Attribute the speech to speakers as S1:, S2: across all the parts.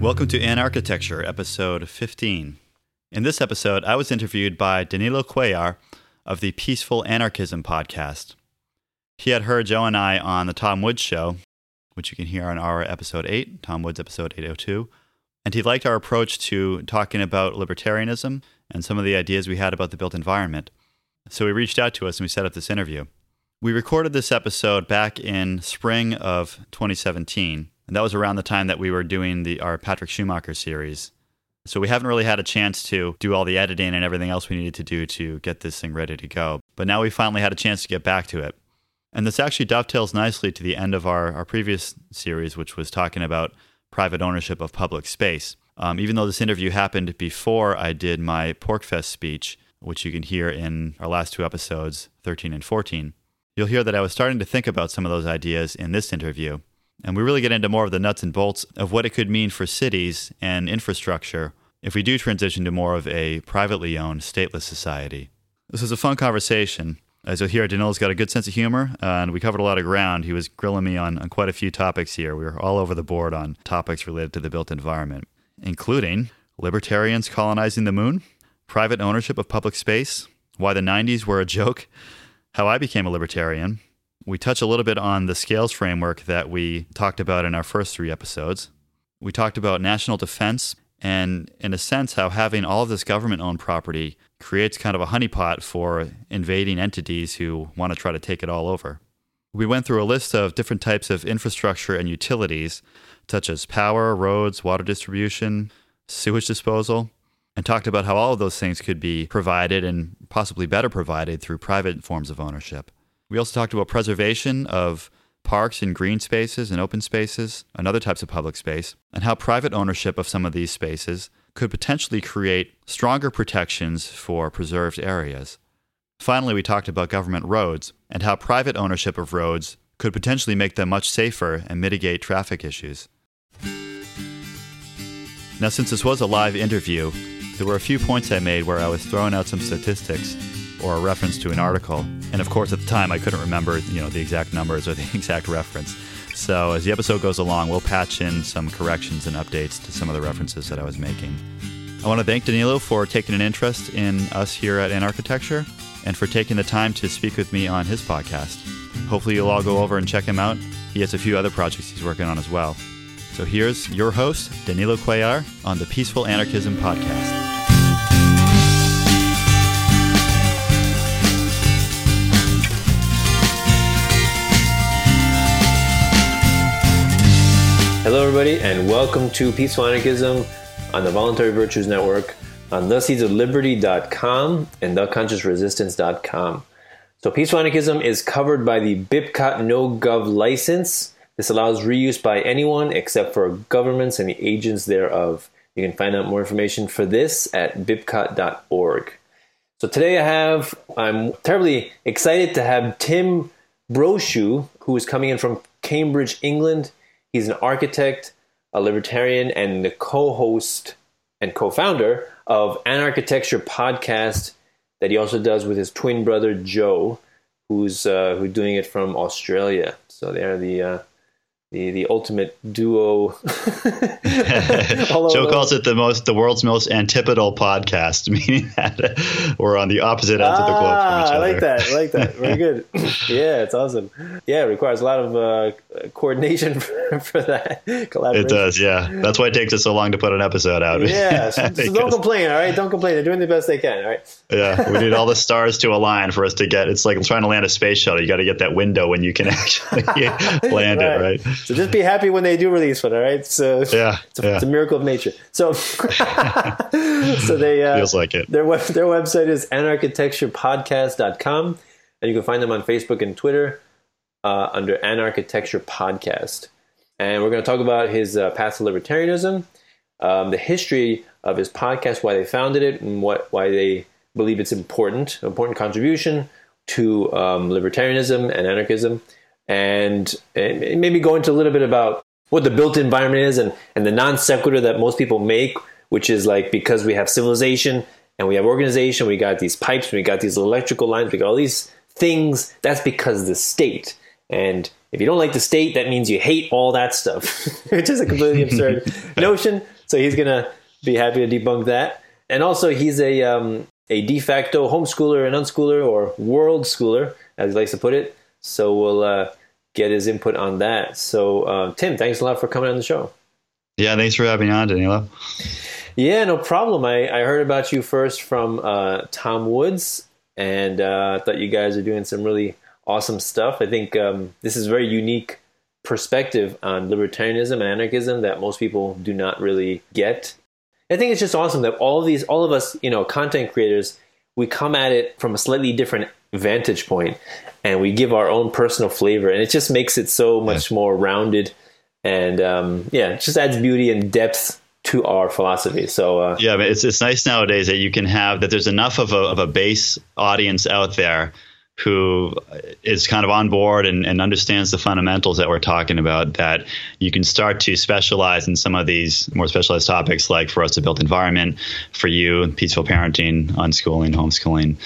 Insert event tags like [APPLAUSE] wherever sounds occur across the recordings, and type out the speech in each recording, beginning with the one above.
S1: Welcome to Anarchitecture, episode 15. In this episode, I was interviewed by Danilo Cuellar of the Peaceful Anarchism podcast. He had heard Joe and I on the Tom Woods show, which you can hear on our episode 8, Tom Woods episode 802. And he liked our approach to talking about libertarianism and some of the ideas we had about the built environment. So he reached out to us and we set up this interview. We recorded this episode back in spring of 2017, and that was around the time that we were doing the our Patrick Schumacher series. So we haven't really had a chance to do all the editing and everything else we needed to do to get this thing ready to go. But now we finally had a chance to get back to it. And this actually dovetails nicely to the end of our, our previous series, which was talking about private ownership of public space. Um, even though this interview happened before I did my PorcFest speech, which you can hear in our last two episodes, 13 and 14, you'll hear that I was starting to think about some of those ideas in this interview. And we really get into more of the nuts and bolts of what it could mean for cities and infrastructure if we do transition to more of a privately owned, stateless society. This was a fun conversation. As you'll hear, Danilo's got a good sense of humor, uh, and we covered a lot of ground. He was grilling me on, on quite a few topics here. We were all over the board on topics related to the built environment, including libertarians colonizing the moon, private ownership of public space, why the 90s were a joke, how I became a libertarian. We touch a little bit on the scales framework that we talked about in our first three episodes. We talked about national defense and, in a sense, how having all of this government owned property creates kind of a honeypot for invading entities who want to try to take it all over. We went through a list of different types of infrastructure and utilities, such as power, roads, water distribution, sewage disposal, and talked about how all of those things could be provided and possibly better provided through private forms of ownership. We also talked about preservation of parks and green spaces and open spaces and other types of public space, and how private ownership of some of these spaces could potentially create stronger protections for preserved areas. Finally, we talked about government roads and how private ownership of roads could potentially make them much safer and mitigate traffic issues. Now, since this was a live interview, there were a few points I made where I was throwing out some statistics or a reference to an article. And of course, at the time, I couldn't remember, you know, the exact numbers or the [LAUGHS] exact reference. So as the episode goes along, we'll patch in some corrections and updates to some of the references that I was making. I want to thank Danilo for taking an interest in us here at Anarchitecture and for taking the time to speak with me on his podcast. Hopefully, you'll all go over and check him out. He has a few other projects he's working on as well. So here's your host, Danilo Cuellar, on the Peaceful Anarchism Podcast.
S2: Hello, everybody, and welcome to Peaceful Anarchism on the Voluntary Virtues Network on theseedsofliberty.com and theconsciousresistance.com. So, Peaceful Anarchism is covered by the BIPCOT No Gov license. This allows reuse by anyone except for governments and the agents thereof. You can find out more information for this at bipcot.org. So, today I have, I'm terribly excited to have Tim Brochu, who is coming in from Cambridge, England. He's an architect, a libertarian, and the co host and co founder of Anarchitecture podcast that he also does with his twin brother Joe, who's uh, who's doing it from Australia. So they're the uh, the the ultimate duo. [LAUGHS]
S1: Joe calls it the most the world's most antipodal podcast, [LAUGHS] meaning that we're on the opposite ends ah, of the globe from each
S2: other.
S1: I
S2: like that. I like that. Very good. [LAUGHS] yeah, it's awesome. Yeah, it requires a lot of uh, coordination for, for that
S1: collaboration. It does. Yeah, that's why it takes us so long to put an episode out.
S2: yeah, so, so don't complain. All right, don't complain. They're doing the best they can. All right.
S1: yeah, we need all the stars to align for us to get. It's like trying to land a space shuttle. You got to get that window when you can actually land right. it. Right.
S2: So just be happy when they do release one, all right? So
S1: yeah,
S2: it's a, yeah. It's a miracle of nature. So [LAUGHS] so they
S1: uh, feels like it.
S2: Their web, their website is anarchitecturepodcast.com, and you can find them on Facebook and Twitter uh, under Anarchitecture Podcast. And we're going to talk about his uh, path to libertarianism, um, the history of his podcast, why they founded it, and what why they believe it's important, important contribution to um, libertarianism and anarchism and, and maybe go into a little bit about what the built environment is and, and the non sequitur that most people make, which is like because we have civilization and we have organization, we got these pipes, we got these electrical lines, we got all these things. That's because the state. And if you don't like the state, that means you hate all that stuff, [LAUGHS] which is a completely absurd [LAUGHS] notion. So he's gonna be happy to debunk that. And also, he's a um, a de facto homeschooler and unschooler or world schooler, as he likes to put it. So we'll uh, get his input on that. So uh, Tim, thanks a lot for coming on the show.
S1: Yeah, thanks for having me on, Danilo.
S2: Yeah, no problem. I, I heard about you first from uh, Tom Woods, and uh, I thought you guys are doing some really awesome stuff. I think um, this is very unique perspective on libertarianism and anarchism that most people do not really get. I think it's just awesome that all of these, all of us, you know, content creators, we come at it from a slightly different vantage point, and we give our own personal flavor, and it just makes it so much yeah. more rounded, and um, yeah, it just adds beauty and depth to our philosophy. So uh,
S1: yeah, it's it's nice nowadays that you can have that. There's enough of a of a base audience out there who is kind of on board and, and, understands the fundamentals that we're talking about, that you can start to specialize in some of these more specialized topics, like for us, the built environment, for you, peaceful parenting, unschooling, homeschooling,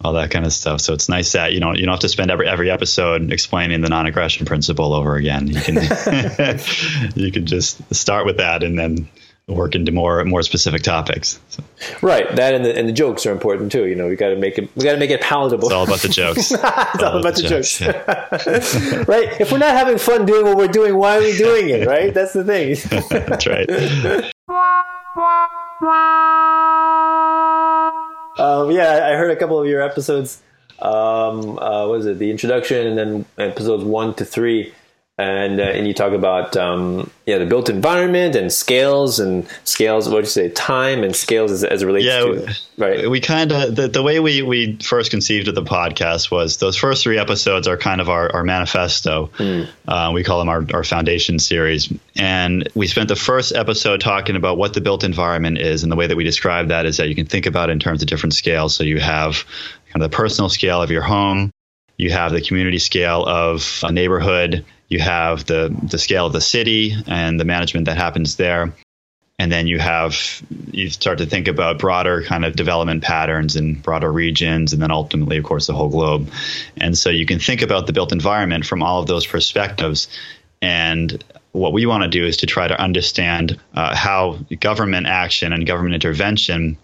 S1: all that kind of stuff. So it's nice that you know you don't have to spend every every episode explaining the non-aggression principle over again. You can [LAUGHS] you can just start with that and then work into more more specific topics. So.
S2: Right, that and the, and the jokes are important too. You know, we got to make it we got to make it palatable.
S1: It's all about the jokes. [LAUGHS]
S2: it's all, all about, the, the jokes. jokes. [LAUGHS] right. If we're not having fun doing what we're doing, why are we doing it? Right. That's the thing. [LAUGHS]
S1: That's right.
S2: Um, yeah, I heard a couple of your episodes. Um, uh, what is it? The introduction, and then episodes one to three and uh, and you talk about um, yeah the built environment and scales and scales what do you say time and scales as, as it relates
S1: yeah,
S2: to right.
S1: we kind of the, the way we we first conceived of the podcast was those first three episodes are kind of our, our manifesto. Mm. uh, we call them our, our foundation series. And we spent the first episode talking about what the built environment is and the way that we describe that is that you can think about it in terms of different scales. So you have kind of the personal scale of your home. You have the community scale of a neighborhood you have the the scale of the city and the management that happens there. And then you have you start to think about broader kind of development patterns and broader regions and then ultimately of course the whole globe. And so you can think about the built environment from all of those perspectives. And what we want to do is to try to understand uh, how government action and government intervention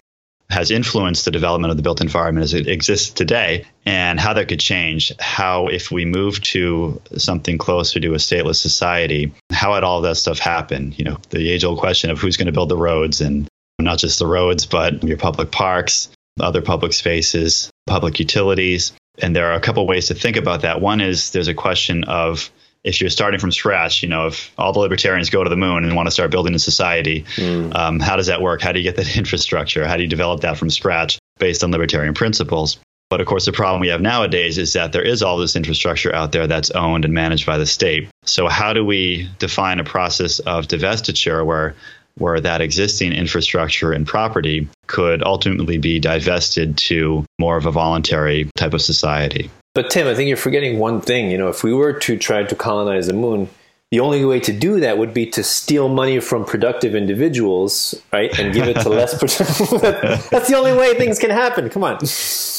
S1: has influenced the development of the built environment as it exists today and how that could change how if we move to something closer to a stateless society how would all that stuff happen? You know the age old question of who's going to build the roads and not just the roads but your public parks other public spaces public utilities. And there are a couple ways to think about that. One is there's a question of if you're starting from scratch, you know, if all the libertarians go to the moon and want to start building a society, mm. um, how does that work? How do you get that [LAUGHS] infrastructure? How do you develop that from scratch based on libertarian principles? But of course, the problem we have nowadays is that there is all this infrastructure out there that's owned and managed by the state. So, how do we define a process of divestiture where where that existing infrastructure and property could ultimately be divested to more of a voluntary type of society?
S2: But Tim, I think you're forgetting one thing. You know, if we were to try to colonize the moon, the only way to do that would be to steal money from productive individuals, right, and give it to less [LAUGHS] productive. [LAUGHS] That's the only way things can happen. Come on.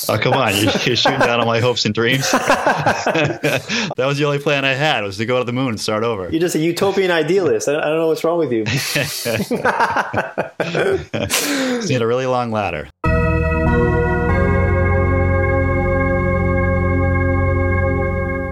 S1: Oh, come on! You're, you're shooting down on my hopes and dreams. [LAUGHS] that was the only plan I had was to go to the moon and start over.
S2: You're just a utopian idealist. I don't, I don't know what's wrong with you.
S1: Need a really long ladder.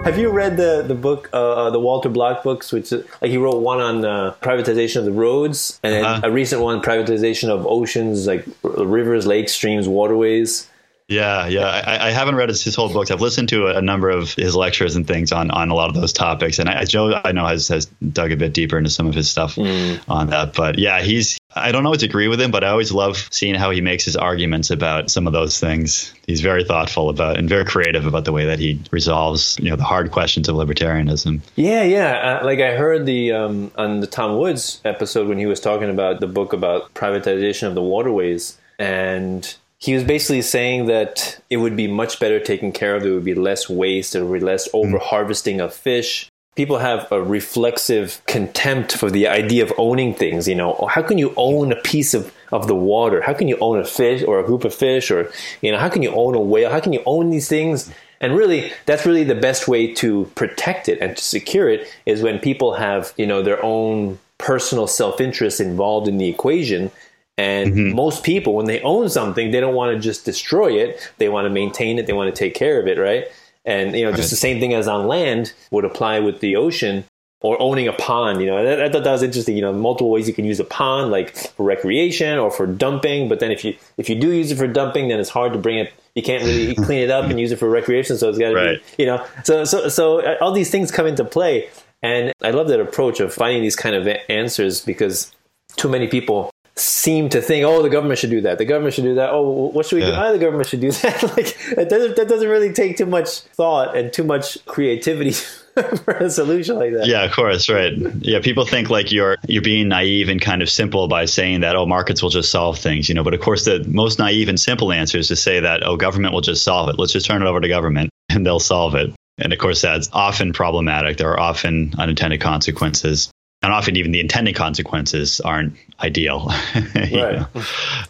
S2: Have you read the the book, uh, uh, the Walter Block books? Which like he wrote one on uh, privatization of the roads, and uh-huh. a recent one privatization of oceans, like rivers, lakes, streams, waterways.
S1: Yeah, yeah. I, I, haven't read his, his, whole books. I've listened to a, a, number of his lectures and things on, on a lot of those topics. And I, Joe, I know has, has dug a bit deeper into some of his stuff mm. on that. But yeah, he's. I don't always agree with him, but I always love seeing how he makes his arguments about some of those things. He's very thoughtful about and very creative about the way that he resolves, you know, the hard questions of libertarianism.
S2: Yeah, yeah. Uh, like I heard the um, on the Tom Woods episode when he was talking about the book about privatization of the waterways and he was basically saying that it would be much better taken care of. There would be less waste. There would be less hmm. over harvesting of fish. People have a reflexive contempt for the idea of owning things. You know, how can you own a piece of, of the water? How can you own a fish or a group of fish? Or, you know, how can you own a whale? How can you own these things? And really, that's really the best way to protect it and to secure it is when people have, you know, their own personal self-interest involved in the equation. And mm-hmm. most people, when they own something, they don't want to just destroy it. They want to maintain it. They want to take care of it, right? And you know, just the same thing as on land would apply with the ocean or owning a pond. You know, I, I, thought that was interesting. You know, multiple ways you can use a pond, like for recreation or for dumping. But then if you if you do use it for dumping, then it's hard to bring it. You can't really [LAUGHS] clean it up and use it for recreation. So it's got to right. be, you know, so so so uh, all these things come into play. And I love that approach of finding these kind of answers because too many people seem to think, oh, the government should do that. The government should do that. Oh, what should we yeah. do? Oh, the government should do [LAUGHS] that. like that doesn't that doesn't really take too much thought and too much creativity [LAUGHS] for a solution like that.
S1: Yeah, of course, right. Yeah, people think like you're you're being naive and kind of simple by saying that oh, markets will just solve things, you know. But of course, the most naive and simple answer is to say that oh, government will just solve it. Let's just turn it over to government and they'll solve it. And of course, that's often problematic. There are often unintended consequences and often even the intended consequences aren't ideal. [LAUGHS] right.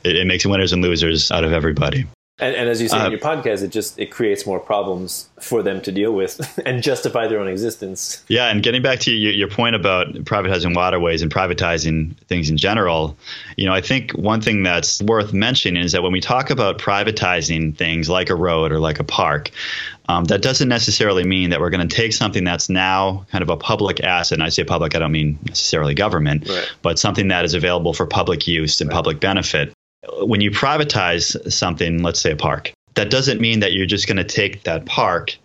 S1: it, it, makes winners and losers out of everybody.
S2: And, and as you say uh, in your podcast, it just it creates more problems for them to deal with [LAUGHS] and justify their own existence.
S1: Yeah, and getting back to your, your point about privatizing waterways and privatizing things in general, you know, I think one thing that's worth mentioning is that when we talk about privatizing things like a road or like a park, um, that doesn't necessarily mean that we're going to take something that's now kind of a public asset. And I say public, I don't mean necessarily government, right. but something that is available for public use and right. public benefit. When you privatize something, let's say a park, that doesn't mean that you're just going to take that park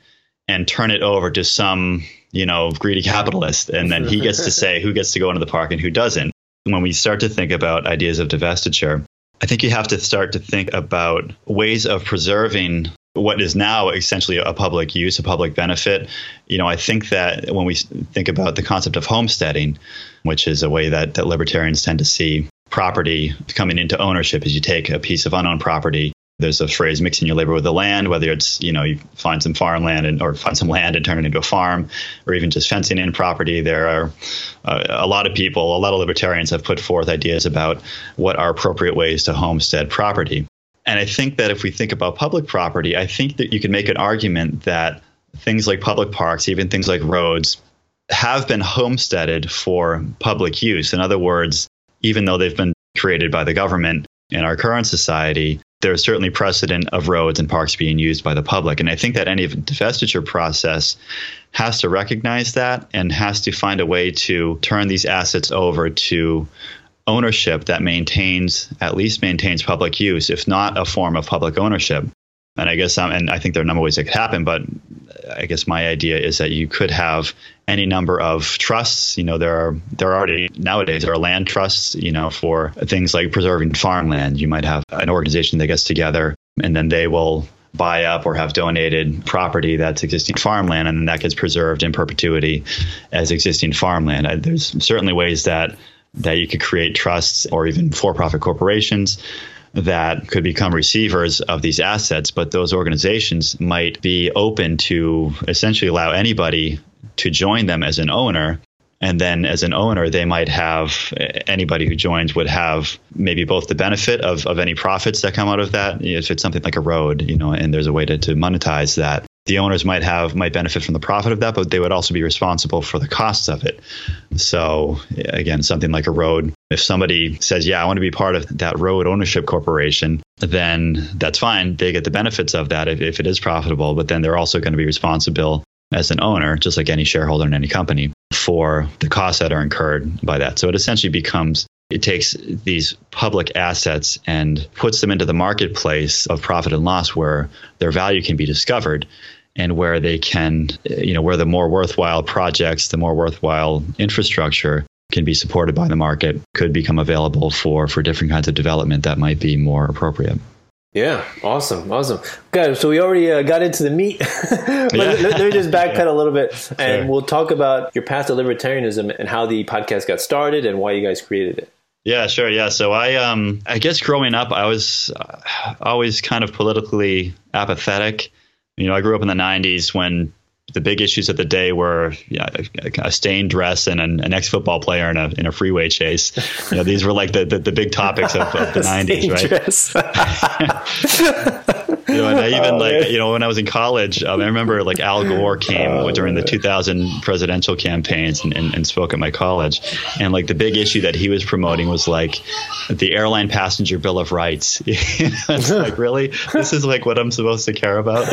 S1: and turn it over to some, you know, greedy capitalist, and then he gets to say [LAUGHS] who gets to go into the park and who doesn't. When we start to think about ideas of divestiture, I think you have to start to think about ways of preserving what is now essentially a public use, a public benefit. You know, I think that when we think about the concept of homesteading, which is a way that, that libertarians tend to see property coming into ownership, as you take a piece of unowned property. There's a phrase mixing your labor with the land, whether it's, you know, you find some farmland and, or find some land and turn it into a farm, or even just fencing in property. There are uh, a lot of people, a lot of libertarians have put forth ideas about what are appropriate ways to homestead property. And I think that if we think about public property, I think that you can make an argument that things like public parks, even things like roads, have been homesteaded for public use. In other words, even though they've been created by the government in our current society, there's certainly precedent of roads and parks being used by the public. And I think that any divestiture process has to recognize that and has to find a way to turn these assets over to ownership that maintains at least maintains public use, if not a form of public ownership. And I guess, um, and I think there are a number of ways it could happen, but I guess my idea is that you could have any number of trusts. You know, there are there are already nowadays there are land trusts. You know, for things like preserving farmland. You might have an organization that gets together and then they will buy up or have donated property that's existing farmland, and then that gets preserved in perpetuity as existing farmland. There's certainly ways that that you could create trusts or even for profit corporations that could become receivers of these assets, but those organizations might be open to essentially allow anybody to join them as an owner. And then, as an owner, they might have anybody who joins would have maybe both the benefit of, of any profits that come out of that, if it's something like a road, you know, and there's a way to, to monetize that, the owners might have might benefit from the profit of that, but they would also be responsible for the costs of it. So again, something like a road, if somebody says, "Yeah, I want to be part of that road ownership corporation," then that's fine. They get the benefits of that if, if it is profitable, but then they're also going to be responsible as an owner, just like any shareholder in any company, for the costs that are incurred by that. So it essentially becomes it takes these public assets and puts them into the marketplace of profit and loss where their value can be discovered and where they can, you know, where the more worthwhile projects, the more worthwhile infrastructure can be supported by the market could become available for for different kinds of development that might be more appropriate.
S2: Yeah, awesome, awesome. Good. So we already uh, got into the meat, [LAUGHS] let, let, me just backpedal a little bit, [LAUGHS] and sure. we'll talk about your path to libertarianism and how the podcast got started and why you guys created it.
S1: Yeah, sure. Yeah. So I, um, I guess growing up, I was uh, always kind of politically apathetic you know, I grew up in the 90s when the big issues of the day were yeah, a, stained dress and an, an ex-football player in a in a freeway chase. You know, these were like the, the, the big topics of, of the [LAUGHS] 90s, right? [LAUGHS] You know, and I even oh, like, you know, when I was in college, um, I remember like Al Gore came oh, during the 2000 presidential campaigns and, and, and, spoke at my college. And like the big issue that he was promoting was like the airline passenger bill of rights. [LAUGHS] it's like, [LAUGHS] really? This is like what I'm supposed to care about?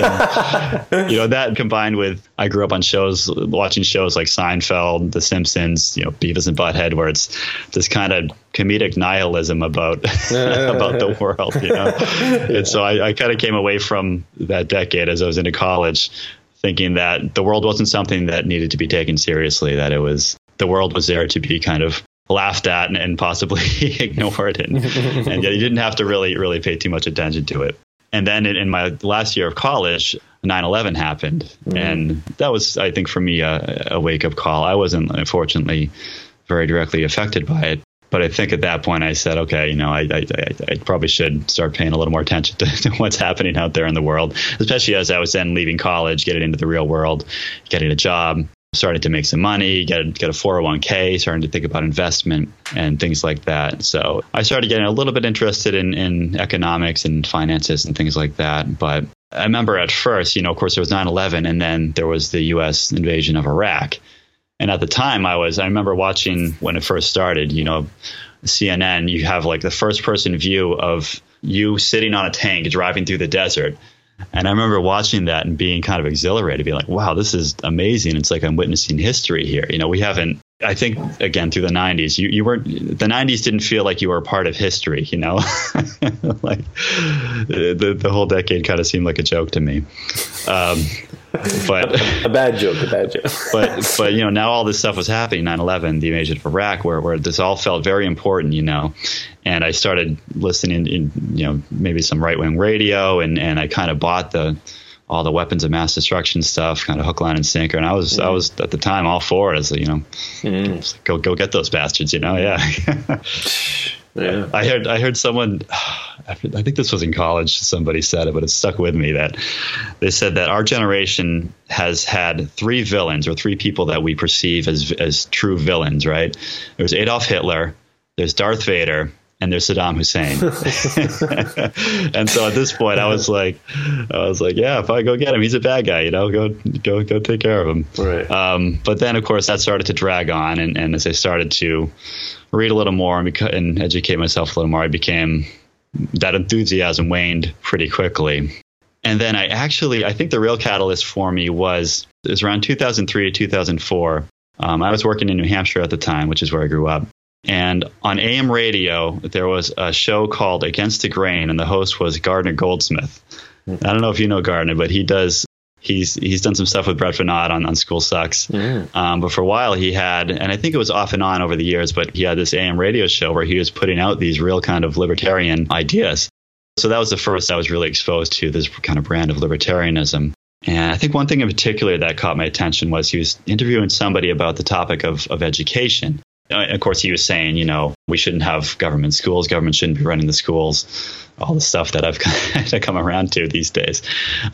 S1: And, you know, that combined with, I grew up on shows, watching shows like Seinfeld, The Simpsons, you know, Beavis and Butthead, where it's this kind of comedic nihilism about [LAUGHS] about the world, you know. [LAUGHS] And so I, I kind of came away from that decade as I was into college, thinking that the world wasn't something that needed to be taken seriously. That it was the world was there to be kind of laughed at and, and possibly [LAUGHS] ignored, and and you didn't have to really really pay too much attention to it. And then in, my last year of college, 9/11 happened, mm-hmm. and that was, I think, for me a, a wake up call. I wasn't, unfortunately, very directly affected by it, but I think at that point I said, okay, you know, I, I, I probably should start paying a little more attention [LAUGHS] to, to, what's happening out there in the world, especially as I was then leaving college, getting into the real world, getting a job, starting to make some money, get a, get a 401k, starting to think about investment and things like that. So I started getting a little bit interested in, in economics and finances and things like that. But I remember at first, you know, of course, there was 9 11 and then there was the U.S. invasion of Iraq. And at the time, I was, I remember watching when it first started, you know, CNN, you have like the first person view of you sitting on a tank driving through the desert. And I remember watching that and being kind of exhilarated, being like, wow, this is amazing. It's like I'm witnessing history here. You know, we haven't, I think, again, through the 90s, you, you weren't, the 90s didn't feel like you were a part of history, you know? [LAUGHS] like the, the whole decade kind of seemed like a joke to me. Um, but
S2: a, bad joke, a bad joke. [LAUGHS]
S1: but but you know now all this stuff was happening 9/11, the invasion of Iraq, where where this all felt very important, you know. And I started listening in you know maybe some right wing radio, and and I kind of bought the all the weapons of mass destruction stuff, kind of hook, line, and sinker. And I was, mm. I was at the time all for it. As you know, mm. go, go get those bastards. You know, yeah. [LAUGHS] yeah. I heard, I heard someone [SIGHS] I think this was in college. Somebody said it, but it stuck with me that they said that our generation has had three villains or three people that we perceive as as true villains. Right? There's Adolf Hitler, there's Darth Vader, and there's Saddam Hussein. [LAUGHS] [LAUGHS] and so at this point, I was like, I was like, yeah, if I go get him, he's a bad guy, you know, go go go take care of him.
S2: Right.
S1: Um, but then, of course, that started to drag on, and, and as I started to read a little more and, beca- and educate myself a little more, I became that enthusiasm waned pretty quickly. And then I actually, I think the real catalyst for me was it was around 2003 to 2004. Um, I was working in New Hampshire at the time, which is where I grew up. And on AM radio, there was a show called Against the Grain, and the host was Gardner Goldsmith. I don't know if you know Gardner, but he does he's he's done some stuff with Brett Veinotte on, on School Sucks. Mm. Um, but for a while he had, and I think it was off and on over the years, but he had this AM radio show where he was putting out these real kind of libertarian ideas. So that was the first I was really exposed to this kind of brand of libertarianism. And I think one thing in particular that caught my attention was he was interviewing somebody about the topic of, of education. Uh, of course, he was saying, you know, we shouldn't have government schools. Government shouldn't be running the schools. All the stuff that I've [LAUGHS] kind of come around to these days.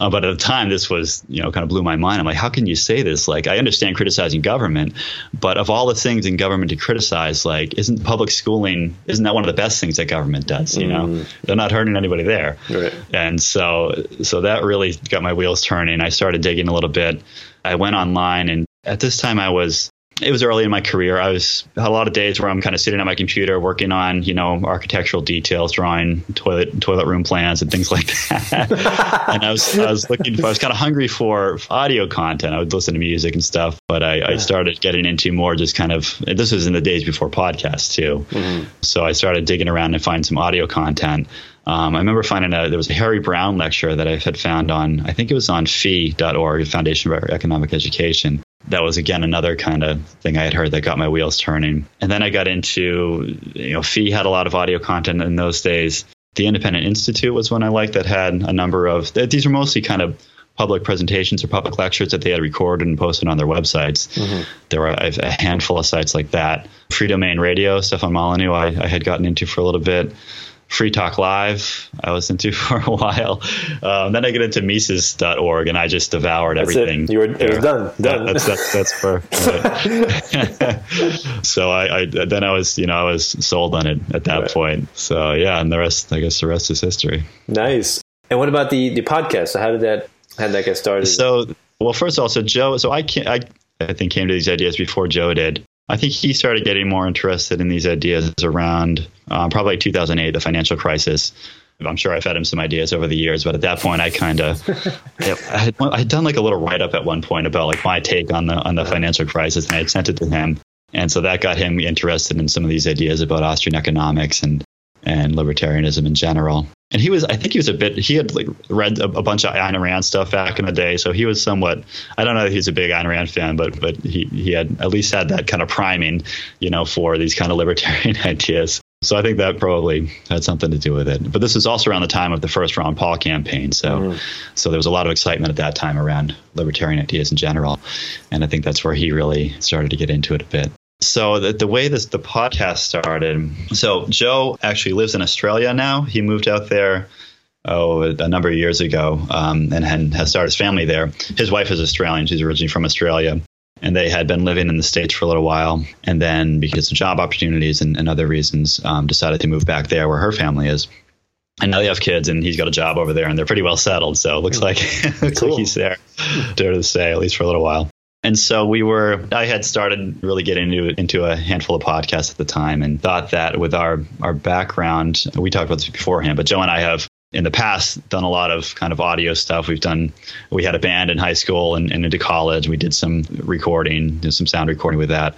S1: Uh, but at the time, this was, you know, kind of blew my mind. I'm like, how can you say this? Like, I understand criticizing government, but of all the things in government to criticize, like, isn't public schooling, isn't that one of the best things that government does? You know, mm. they're not hurting anybody there.
S2: Right.
S1: And so, so that really got my wheels turning. I started digging a little bit. I went online and at this time I was it was early in my career. I was had a lot of days where I'm kind of sitting at my computer working on, you know, architectural details, drawing toilet toilet room plans and things like that. [LAUGHS] and I was I was looking for I was kind of hungry for audio content. I would listen to music and stuff, but I, I started getting into more just kind of this was in the days before podcasts too. Mm-hmm. So I started digging around and find some audio content. Um, I remember finding a there was a Harry Browne lecture that I had found on I think it was on FEE.org, Foundation for Economic Education, that was again another kind of thing I had heard that got my wheels turning. And then I got into, you know, FEE had a lot of audio content in those days. The Independent Institute was one I liked that had a number of, these were mostly kind of public presentations or public lectures that they had recorded and posted on their websites. Mm-hmm. There were a handful of sites like that. Freedomain Radio, Stefan Molyneux, I, I had gotten into for a little bit. Free Talk Live, I listened to [LAUGHS] for a while. Um, then I get into Mises.org and I just devoured
S2: that's
S1: everything.
S2: It. You were, it was done. Done.
S1: That, that's that's that's for. [LAUGHS] so I, I, then I was you know I was sold on it at that right. point. So yeah, and the rest I guess the rest is history.
S2: Nice. And what about the the podcast? So how did that how did that get started?
S1: So well, first of all, so Joe, so I can't I I think came to these ideas before Joe did. I think he started getting more interested in these ideas around um, probably 2008, the financial crisis. I'm sure I fed him some ideas over the years, but at that point, I kind of [LAUGHS] I had, I'd done like a little write up at one point about like my take on the on the financial crisis, and I had sent it to him, and so that got him interested in some of these ideas about Austrian economics and and libertarianism in general. And he was, I think he was a bit, he had like read a, a, bunch of Ayn Rand stuff back in the day. So he was somewhat, I don't know if he's a big Ayn Rand fan, but, but he, he had at least had that kind of priming, you know, for these kind of libertarian [LAUGHS] ideas. So I think that probably had something to do with it. But this was also around the time of the first Ron Paul campaign. So, mm. so there was a lot of excitement at that time around libertarian ideas in general. And I think that's where he really started to get into it a bit so the, the way this the podcast started so joe actually lives in australia now. He moved out there oh a number of years ago um, and, and has started his family there. His wife is australian. She's originally from australia. And they had been living in the states for a little while. And then because of job opportunities and, and other reasons um, decided to move back there where her family is. And now they have kids and he's got a job over there and they're pretty well settled. So it looks like [LAUGHS] looks cool. like he's there. There to stay at least for a little while and so we were, I had started really getting into, into a handful of podcasts at the time and thought that with our, our background, we talked about this beforehand, but Joe and I have in the past done a lot of kind of audio stuff. We've done, we had a band in high school and, and into college. We did some recording, did some sound recording with that.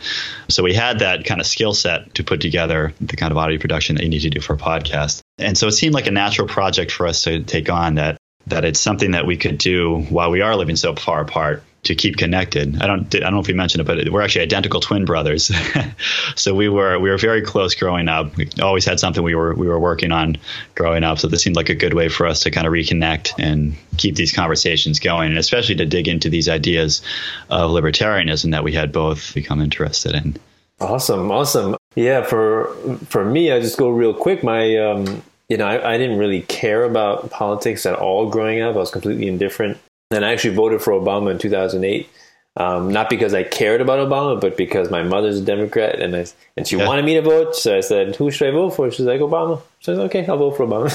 S1: So we had that kind of skill set to put together the kind of audio production that you need to do for a podcast. And so it seemed like a natural project for us to take on that, that it's something that we could do while we are living so far apart to keep connected. I don't I don't know if we mentioned it, but we're actually identical twin brothers. [LAUGHS] so we were we were very close growing up. We always had something we were we were working on growing up. So this seemed like a good way for us to kind of reconnect and keep these conversations going, and especially to dig into these ideas of libertarianism that we had both become interested in.
S2: Awesome, awesome. Yeah, for for me, I just go real quick. My um, you know, I, I didn't really care about politics at all growing up. I was completely indifferent and I actually voted for Obama in 2008. Um, not because I cared about Obama, but because my mother's a Democrat and I, and she yeah. wanted me to vote. So I said, "Who should I vote for?" She's like, "Obama." So I said, "Okay, I'll vote for Obama."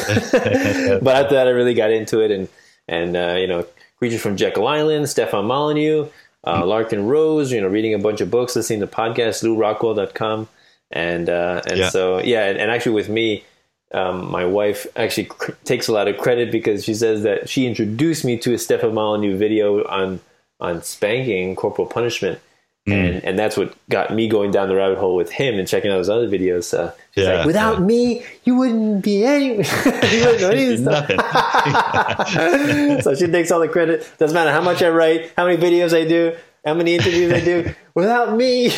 S2: [LAUGHS] but after that, I really got into it, and and uh, you know, Creatures from Jekyll Island, Stefan Molyneux, uh. Larken Rose. You know, reading a bunch of books, listening to podcasts, LewRockwell.com, and uh, and yeah. so yeah, and, and actually with me, um, my wife actually cr- takes a lot of credit because she says that she introduced me to a Stefan Molyneux video on on spanking corporal punishment, mm. and and that's what got me going down the rabbit hole with him and checking out his other videos. Uh, she's yeah, like, without yeah. me, you wouldn't be any, [LAUGHS] you wouldn't know [LAUGHS] any stuff. [LAUGHS] so she takes all the credit. Doesn't matter how much I write, how many videos I do, how many interviews I do. Without me.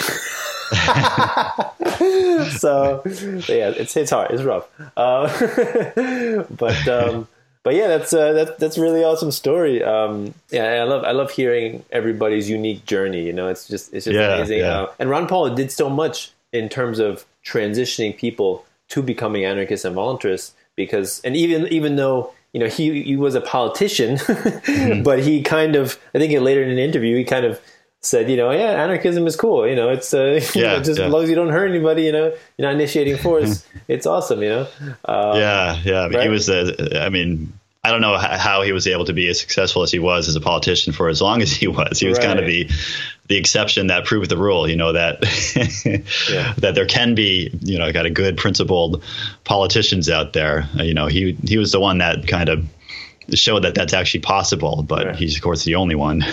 S2: [LAUGHS] so, yeah, it's it's hard, it's rough, uh, [LAUGHS] but um, but yeah, that's uh, that, that's really awesome story. Um, yeah, I love I love hearing everybody's unique journey. You know, it's just it's just yeah, amazing. Yeah. Uh, and Ron Paul did so much in terms of transitioning people to becoming anarchists and voluntarists because and even even though you know he he was a politician, [LAUGHS] mm-hmm. but he kind of I think later in an interview he kind of said, you know, yeah, anarchism is cool. You know, it's uh, [LAUGHS] yeah, know, just yeah. as long as you don't hurt anybody, you know, you're not initiating [LAUGHS] force. it's awesome, you know.
S1: Um, yeah, yeah. Right? He was. Uh, I mean, I don't know how he was able to be as successful as he was as a politician for as long as he was. He was right. kind of the the exception that proved the rule. You know that yeah. [LAUGHS] that there can be you know got a good principled politicians out there. Uh, you know, he he was the one that kind of showed that that's actually possible. But right. he's of course the only one.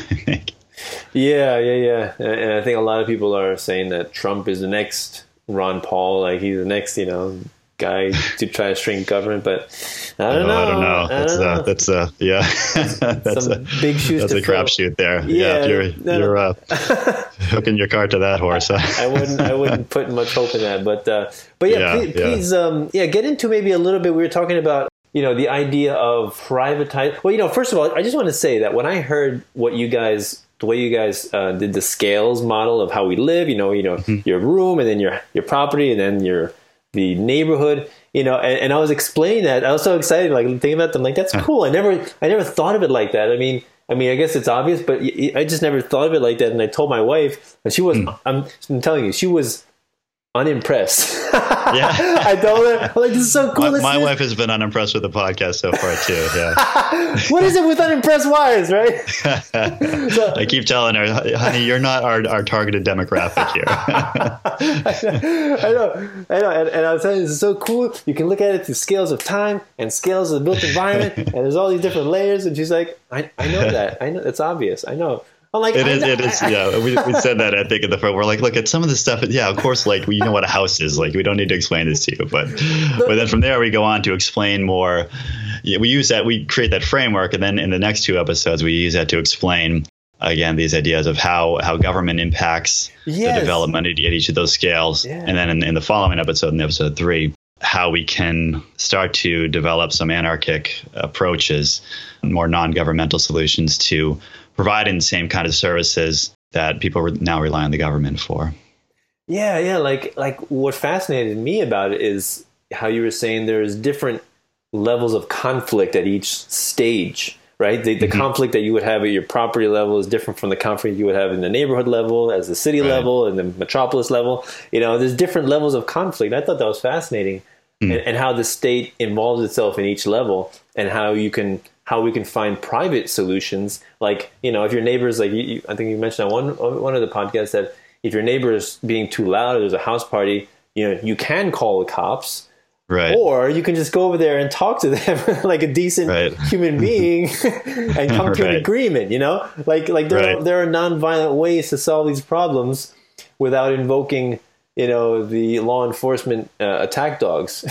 S2: Yeah, yeah, yeah. And I think a lot of people are saying that Trump is the next Ron Paul, like he's the next, you know, guy to try to shrink government. But I don't oh, know. I don't know.
S1: I that's don't uh, know. that's uh, yeah. [LAUGHS]
S2: that's Some a, big shoes.
S1: That's a crapshoot there. Yeah, yeah you're no, you're uh, [LAUGHS] hooking your cart to that horse.
S2: I wouldn't I wouldn't put much hope in that. But uh, but yeah, yeah please, yeah. please um, yeah, get into maybe a little bit. We were talking about you know the idea of privatize. Well, you know, first of all, I just want to say that when I heard what you guys the way you guys uh, did the scales model of how we live, you know, you know, mm-hmm. your room and then your your property and then your the neighborhood, you know, and, and I was explaining that. I was so excited, like thinking about them, like that's cool. I never I never thought of it like that. I mean, I mean, I guess it's obvious, but I just never thought of it like that. And I told my wife, and she was, mm. I'm, I'm telling you, she was unimpressed.
S1: Yeah. [LAUGHS]
S2: I told her, I'm like, this is so cool.
S1: My, my wife has been unimpressed with the podcast so far too. Yeah, [LAUGHS]
S2: what is it with unimpressed wives, right? [LAUGHS]
S1: I keep telling her, honey, you're not our, our targeted demographic here.
S2: I know, I know, and, and I was telling you, this is so cool. You can look at it through scales of time and scales of the built environment, and there's all these different layers. And she's like, I, I know that. I know it's obvious. I know. Like,
S1: It is. It is. Yeah, [LAUGHS] we, we said that. I think at the front, we're like, look at some of the stuff. Yeah, of course. Like we know what a house is. Like we don't need to explain this to you. But but then from there we go on to explain more. Yeah, we use that. We create that framework, and then in the next two episodes we use that to explain again these ideas of how how government impacts
S2: Yes.
S1: the development at each of those scales.
S2: Yeah.
S1: And then in, in the following episode, in episode three, how we can start to develop some anarchic approaches, more non-governmental solutions to providing the same kind of services that people re- now rely on the government for.
S2: Yeah, yeah. Like, like what fascinated me about it is how you were saying there's different levels of conflict at each stage, right? The, the
S1: Mm-hmm.
S2: conflict that you would have at your property level is different from the conflict you would have in the neighborhood level, as the city
S1: Right.
S2: level, and the metropolis level. You know, there's different levels of conflict. I thought that was fascinating,
S1: Hmm.
S2: and, and how the state involves itself in each level, and how you can how we can find private solutions. Like, you know, if your neighbors, like you, you, I think you mentioned on one one of the podcasts that if your neighbor is being too loud, or there's a house party, you know, you can call the cops
S1: Right.
S2: or you can just go over there and talk to them [LAUGHS] like a decent
S1: Right.
S2: human [LAUGHS] being [LAUGHS] and come to an agreement you know like like there, are, there are non-violent ways to solve these problems without invoking you know the law enforcement uh, attack dogs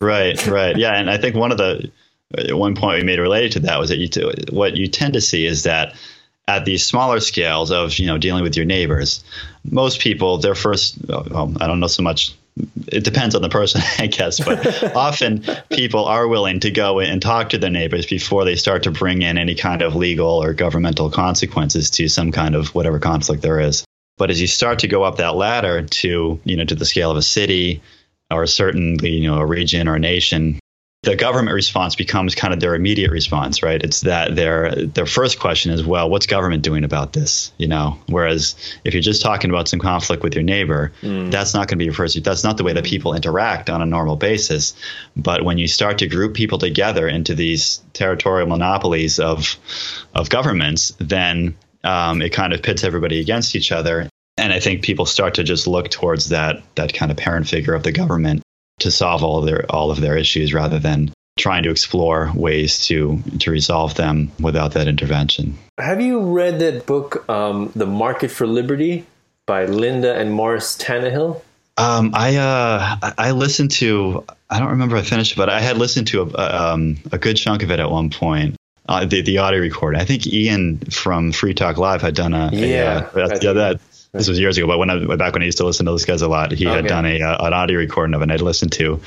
S1: Right, right. Yeah, and I think one of the one point we made related to that was that you t- what you tend to see is that at these smaller scales of you know dealing with your neighbors, most people their first well, I don't know so much. It depends on the person, [LAUGHS] I guess, but [LAUGHS] often people are willing to go and talk to their neighbors before they start to bring in any kind of legal or governmental consequences to some kind of whatever conflict there is. But as you start to go up that ladder to you know to the scale of a city, or certainly you know a region or a nation the government response becomes kind of their immediate response right? It's that their their first question is well what's government doing about this you know? Whereas if you're just talking about some conflict with your neighbor that's not going to be your first that's not the way that people interact on a normal basis. But when you start to group people together into these territorial monopolies of of governments then um, it kind of pits everybody against each other. And I think people start to just look towards that that kind of parent figure of the government to solve all of their all of their issues rather than trying to explore ways to to resolve them without that intervention.
S2: have you read that book um, the market for liberty by linda and morris tannehill
S1: Um, I uh, I- listened to I don't remember if I finished it, but I had listened to a, um, a good chunk of it at one point. Uh, the the audio recording. I think Ian from Free Talk Live had done a a,
S2: Yeah,
S1: uh,
S2: I
S1: yeah that this was years ago, but when I back when I used to listen to those guys a lot, he had done a uh, an audio recording of it. and I'd listened to.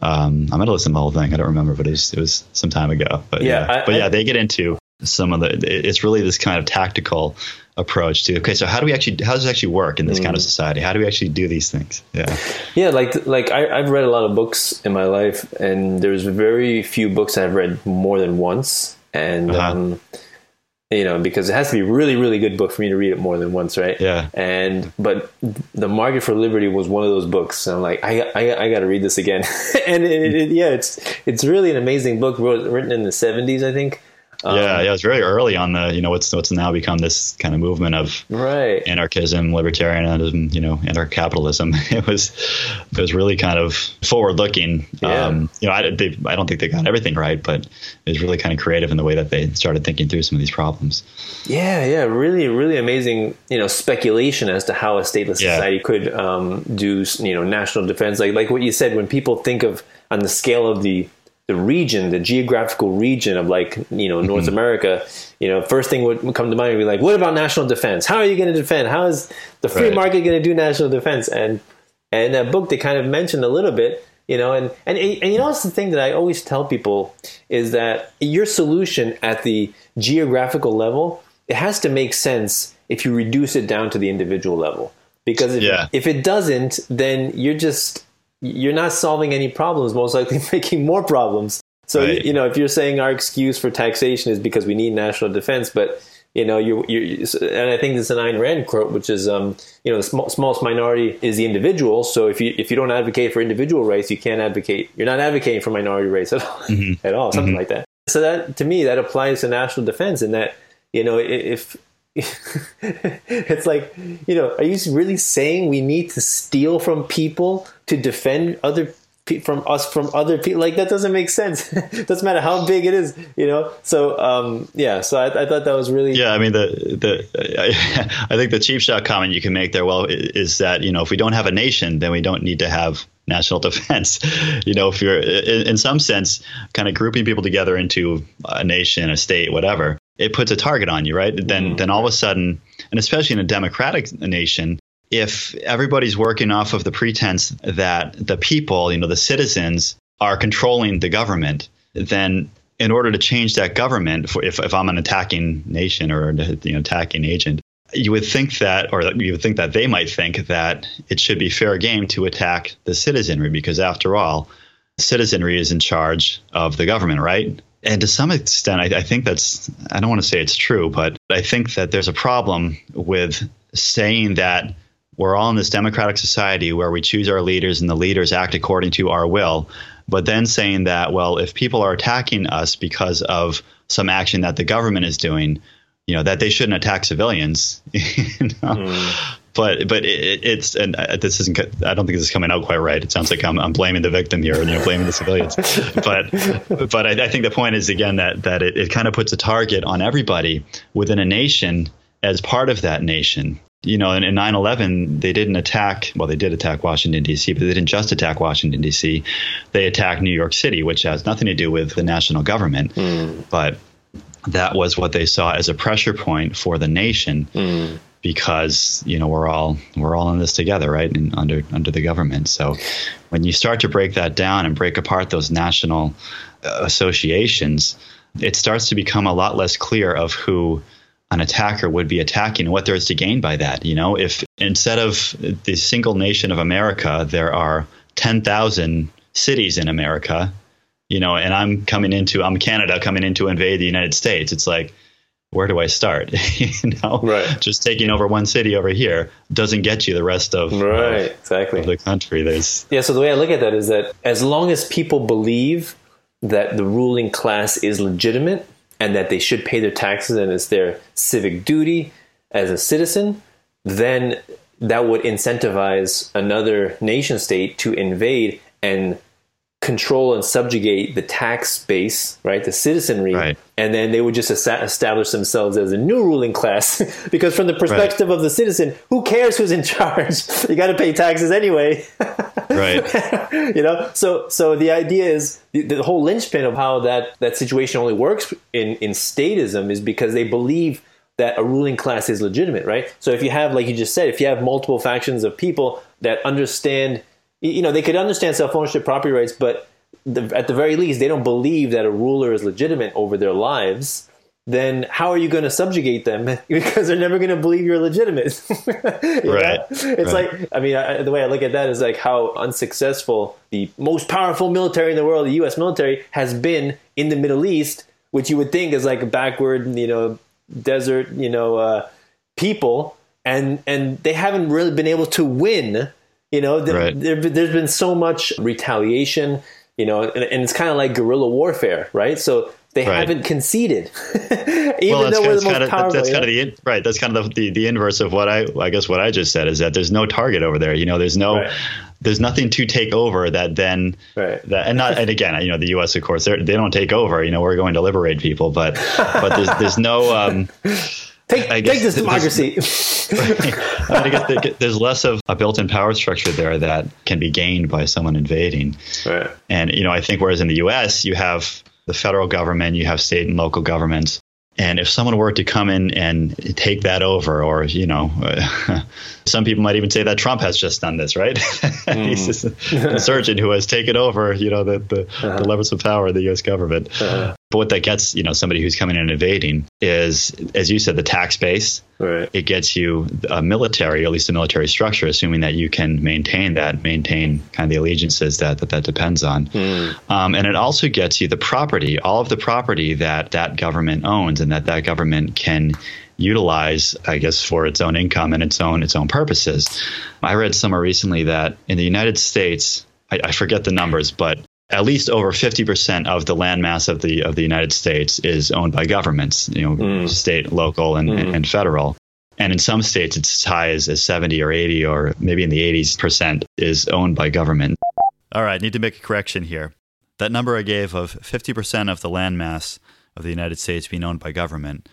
S1: Um, I might have listened to the whole thing. I don't remember, but it was it was some time ago. But
S2: Yeah,
S1: yeah,
S2: I-
S1: but
S2: I-
S1: yeah, they get into some of the. It's really this kind of tactical approach to okay, so how do we actually how does it actually work in this kind of
S2: Mm.
S1: society? How do we actually do these things? Yeah.
S2: Yeah, like like I, I've read a lot of books in my life, and there's very few books I've read more than once, and
S1: Uh-huh.
S2: um, you know because it has to be a really really good book for me to read it more than once, right?
S1: Yeah.
S2: And but the Market for Liberty was one of those books. I'm like, I I, I got to read this again, [LAUGHS] and it, it, yeah, it's it's really an amazing book, wrote, written in the 70s, I think. Um,
S1: yeah, yeah, it was very early on the you know what's what's now become this kind of movement of
S2: Right.
S1: anarchism, libertarianism, you know, anarcho-capitalism. [LAUGHS] It was it was really kind of forward-looking.
S2: Yeah.
S1: Um, you know, I, they, I don't think they got everything right, but it was really kind of creative in the way that they started thinking through some of these problems.
S2: Yeah, yeah, really, really amazing. You know, speculation as to how a stateless
S1: Yeah.
S2: society could um, do, you know, national defense. Like, like what you said, when people think of on the scale of the the region, the geographical region of like, you know, North mm-hmm. America, you know, first thing would come to mind would be like, what about national defense? How are you going to defend? How is the free
S1: Right.
S2: market going to do national defense? And and in that book, they kind of mentioned a little bit, you know, and, and, and you know, it's the thing that I always tell people is that your solution at the geographical level, it has to make sense if you reduce it down to the individual level. Because if,
S1: Yeah.
S2: if it doesn't, then you're just, you're not solving any problems, most likely [LAUGHS] making more problems. So,
S1: Right.
S2: you know, if you're saying our excuse for taxation is because we need national defense, but you know, you you and I think this is an Ayn Rand quote, which is, um, you know, the small, smallest minority is the individual. So if you if you don't advocate for individual rights, you can't advocate. You're not advocating for minority rights at all, mm-hmm. [LAUGHS] at all, something mm-hmm. like that. So that to me, that applies to national defense, in that you know, if [LAUGHS] it's like, you know, are you really saying we need to steal from people to defend other people from us from other people like that doesn't make sense. [LAUGHS] Doesn't matter how big it is you know? So um yeah so I, I thought that was really
S1: yeah i mean the the I, [LAUGHS] I think the cheap shot comment you can make there well is that you know if we don't have a nation then we don't need to have national defense. You know if you're in, in some sense kind of grouping people together into a nation a state whatever it puts a target on you right then mm-hmm. then all of a sudden and especially in a democratic nation if everybody's working off of the pretense that the people, you know, the citizens are controlling the government, then in order to change that government, if, if I'm an attacking nation or you know, attacking agent, you would think that, or you would think that they might think that it should be fair game to attack the citizenry because, after all, citizenry is in charge of the government, right? And to some extent, I, I think that's, I don't want to say it's true, but I think that there's a problem with saying that we're all in this democratic society where we choose our leaders and the leaders act according to our will. But then saying that, well, if people are attacking us because of some action that the government is doing, you know, that they shouldn't attack civilians. [LAUGHS] you know? mm. But but it, it's and uh, this isn't. I don't think this is coming out quite right. It sounds like I'm, I'm blaming the victim here, you know, blaming the civilians. [LAUGHS] but but I, I, think the point is again that that it, it kind of puts a target on everybody within a nation as part of that nation you know, in, in 9/11, they didn't attack. Well, they did attack Washington D.C., but they didn't just attack Washington D.C. They attacked New York City, which has nothing to do with the national government, mm. but that was what they saw as a pressure point for the nation. Mm. Because you know we're all we're all in this together, right? And under under the government. So when you start to break that down and break apart those national uh, associations, it starts to become a lot less clear of who an attacker would be attacking and what there is to gain by that. You know, if instead of the single nation of America, there are 10,000 cities in America, you know, and I'm coming into, I'm Canada coming in to invade the United States. It's like, where do I start? [LAUGHS] you know, right. just taking over one city over here doesn't get you the rest of, uh,
S2: right, exactly.
S1: Of the country. There's
S2: yeah. So the way I look at that is that as long as people believe that the ruling class is legitimate, and that they should pay their taxes and it's their civic duty as a citizen, then that would incentivize another nation state to invade and control and subjugate the tax base, right, the citizenry,
S1: right.
S2: and then they would just establish themselves as a new ruling class. [LAUGHS] because from the perspective right. of the citizen, who cares who's in charge? [LAUGHS] you got to pay taxes anyway. [LAUGHS]
S1: right.
S2: you know, so so the idea is the, the, whole linchpin of how that that situation only works in in statism is because they believe that a ruling class is legitimate, right? So if you have, like you just said, if you have multiple factions of people that understand you know, they could understand self ownership, property rights, but the, at the very least, they don't believe that a ruler is legitimate over their lives. Then how are you going to subjugate them? [LAUGHS] because they're never going to believe you're legitimate. [LAUGHS]
S1: you right.
S2: Know? It's right. like, I mean, I, the way I look at that is like how unsuccessful the most powerful military in the world, the U.S. military, has been in the Middle East, which you would think is like a backward, you know, desert, you know, uh, people, and and they haven't really been able to win you know, the, right. there, has been so much retaliation, you know, and, and it's kind of like guerrilla warfare, right? So they right. haven't conceded, [LAUGHS] even well, though we're the most
S1: kind of,
S2: powerful.
S1: That's kind of the right. That's kind of the, the, the inverse of what I I guess what I just said is that there's no target over there. You know, there's no. Right. There's nothing to take over that then
S2: right.
S1: that and not and again you know the U.S. of course they don't take over you know we're going to liberate people but but there's there's no um,
S2: Take, take this democracy. [LAUGHS]
S1: I, guess there's less of a built-in power structure there that can be gained by someone invading.
S2: Right.
S1: And you know, I think whereas in the U.S. you have the federal government, you have state and local governments, and if someone were to come in and take that over, or you know, [LAUGHS] some people might even say that Trump has just done this, right? [LAUGHS] Mm. He's just an insurgent who has taken over, you know, the the, uh-huh. the levers of power of the U.S. government. Uh-huh. But what that gets, you know, somebody who's coming in and invading is, as you said, the tax base.
S2: Right.
S1: It gets you a military, at least a military structure, assuming that you can maintain that, maintain kind of the allegiances that that, that depends on. Mm. Um, and it also gets you the property, all of the property that that government owns and that that government can utilize, I guess, for its own income and its own its own purposes. I read somewhere recently that in the United States, I, I forget the numbers, but at least over 50% of the landmass of the of the United States is owned by governments, you know, mm. state, local, and, mm. and federal. And in some states, it's as high as, as 70 or 80, or maybe in the 80s percent is owned by government. All right, need to make a correction here. That number I gave of 50% of the landmass of the United States being owned by government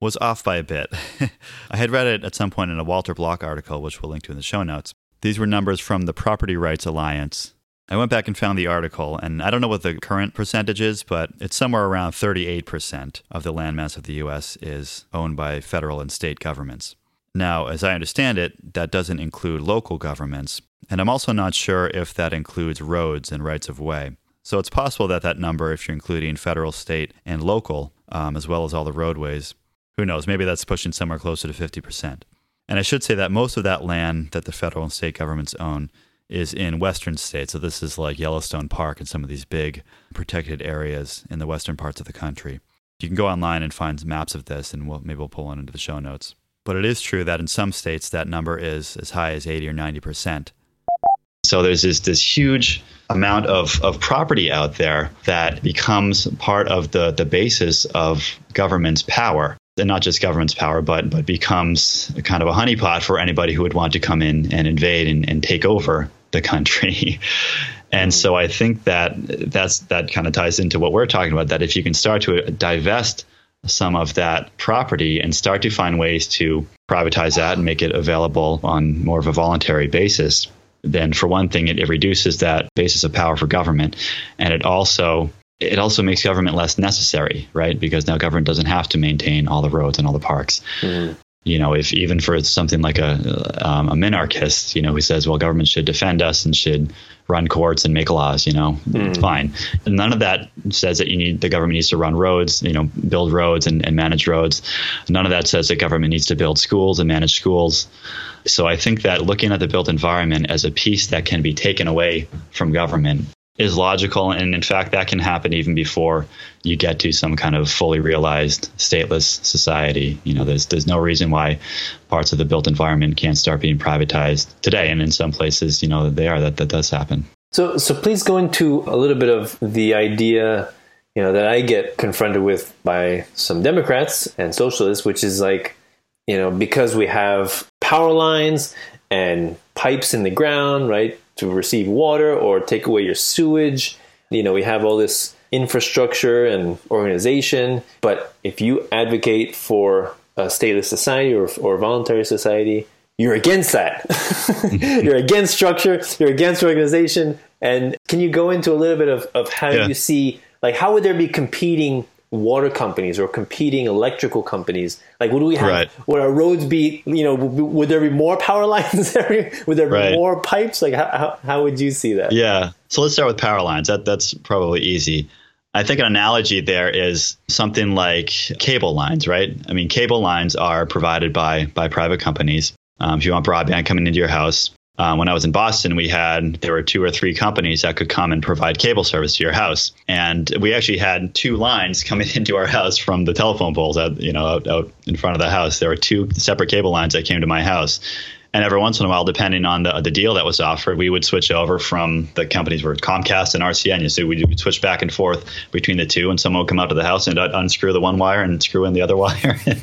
S1: was off by a bit. [LAUGHS] I had read it at some point in a Walter Block article, which we'll link to in the show notes. These were numbers from the Property Rights Alliance. I went back and found the article, and I don't know what the current percentage is, but it's somewhere around 38% of the landmass of the U.S. is owned by federal and state governments. Now, as I understand it, that doesn't include local governments, and I'm also not sure if that includes roads and rights of way. So it's possible that that number, if you're including federal, state, and local, um, as well as all the roadways, who knows, maybe that's pushing somewhere closer to 50%. And I should say that most of that land that the federal and state governments own is in western states. So this is like Yellowstone Park and some of these big protected areas in the western parts of the country. You can go online and find maps of this, and we'll, maybe we'll pull one into the show notes. But it is true that in some states that number is as high as 80 or 90 percent. So there's this this huge amount of, of property out there that becomes part of the, the basis of government's power. And not just government's power, but but becomes kind of a honeypot for anybody who would want to come in and invade and, and take over the country. [LAUGHS] and so I think that that's that kind of ties into what we're talking about. That if you can start to divest some of that property and start to find ways to privatize that and make it available on more of a voluntary basis, then for one thing, it, it reduces that basis of power for government, and it also it also makes government less necessary, right? Because now government doesn't have to maintain all the roads and all the parks. Mm you know, if even for something like a um, a minarchist, you know, who says, well, government should defend us and should run courts and make laws, you know, mm. it's fine. And none of that says that you need the government needs to run roads, you know, build roads and, and manage roads. None of that says that government needs to build schools and manage schools. So I think that looking at the built environment as a piece that can be taken away from government is logical. And in fact, that can happen even before you get to some kind of fully realized stateless society. You know, there's, there's no reason why parts of the built environment can't start being privatized today. And in some places, you know, they are, that, that does happen.
S2: So, so please go into a little bit of the idea, you know, that I get confronted with by some Democrats and socialists, which is like, you know, because we have power lines and pipes in the ground, right? To receive water or take away your sewage. You know, we have all this infrastructure and organization, but if you advocate for a stateless society or, or voluntary society, you're against that. [LAUGHS] you're against structure, you're against organization. And can you go into a little bit of, of how yeah. you see, like, how would there be competing water companies or competing electrical companies? Like, would we have, right. would our roads be, you know, would there be more power [LAUGHS] lines would there be right. more pipes? Like, how, how would you see that?
S1: Yeah. So let's start with power lines. That, that's probably easy. I think an analogy there is something like cable lines, right? I mean, cable lines are provided by by private companies. Um, if you want broadband coming into your house, um, when I was in Boston, we had there were two or three companies that could come and provide cable service to your house, and we actually had two lines [LAUGHS] coming into our house from the telephone poles out you know out, out in front of the house. There were two separate cable lines that came to my house, and every once in a while, depending on the, the deal that was offered, we would switch over from the companies were Comcast and RCN. So we would switch back and forth between the two, and someone would come out to the house and unscrew the one wire and screw in the other [LAUGHS] wire, and,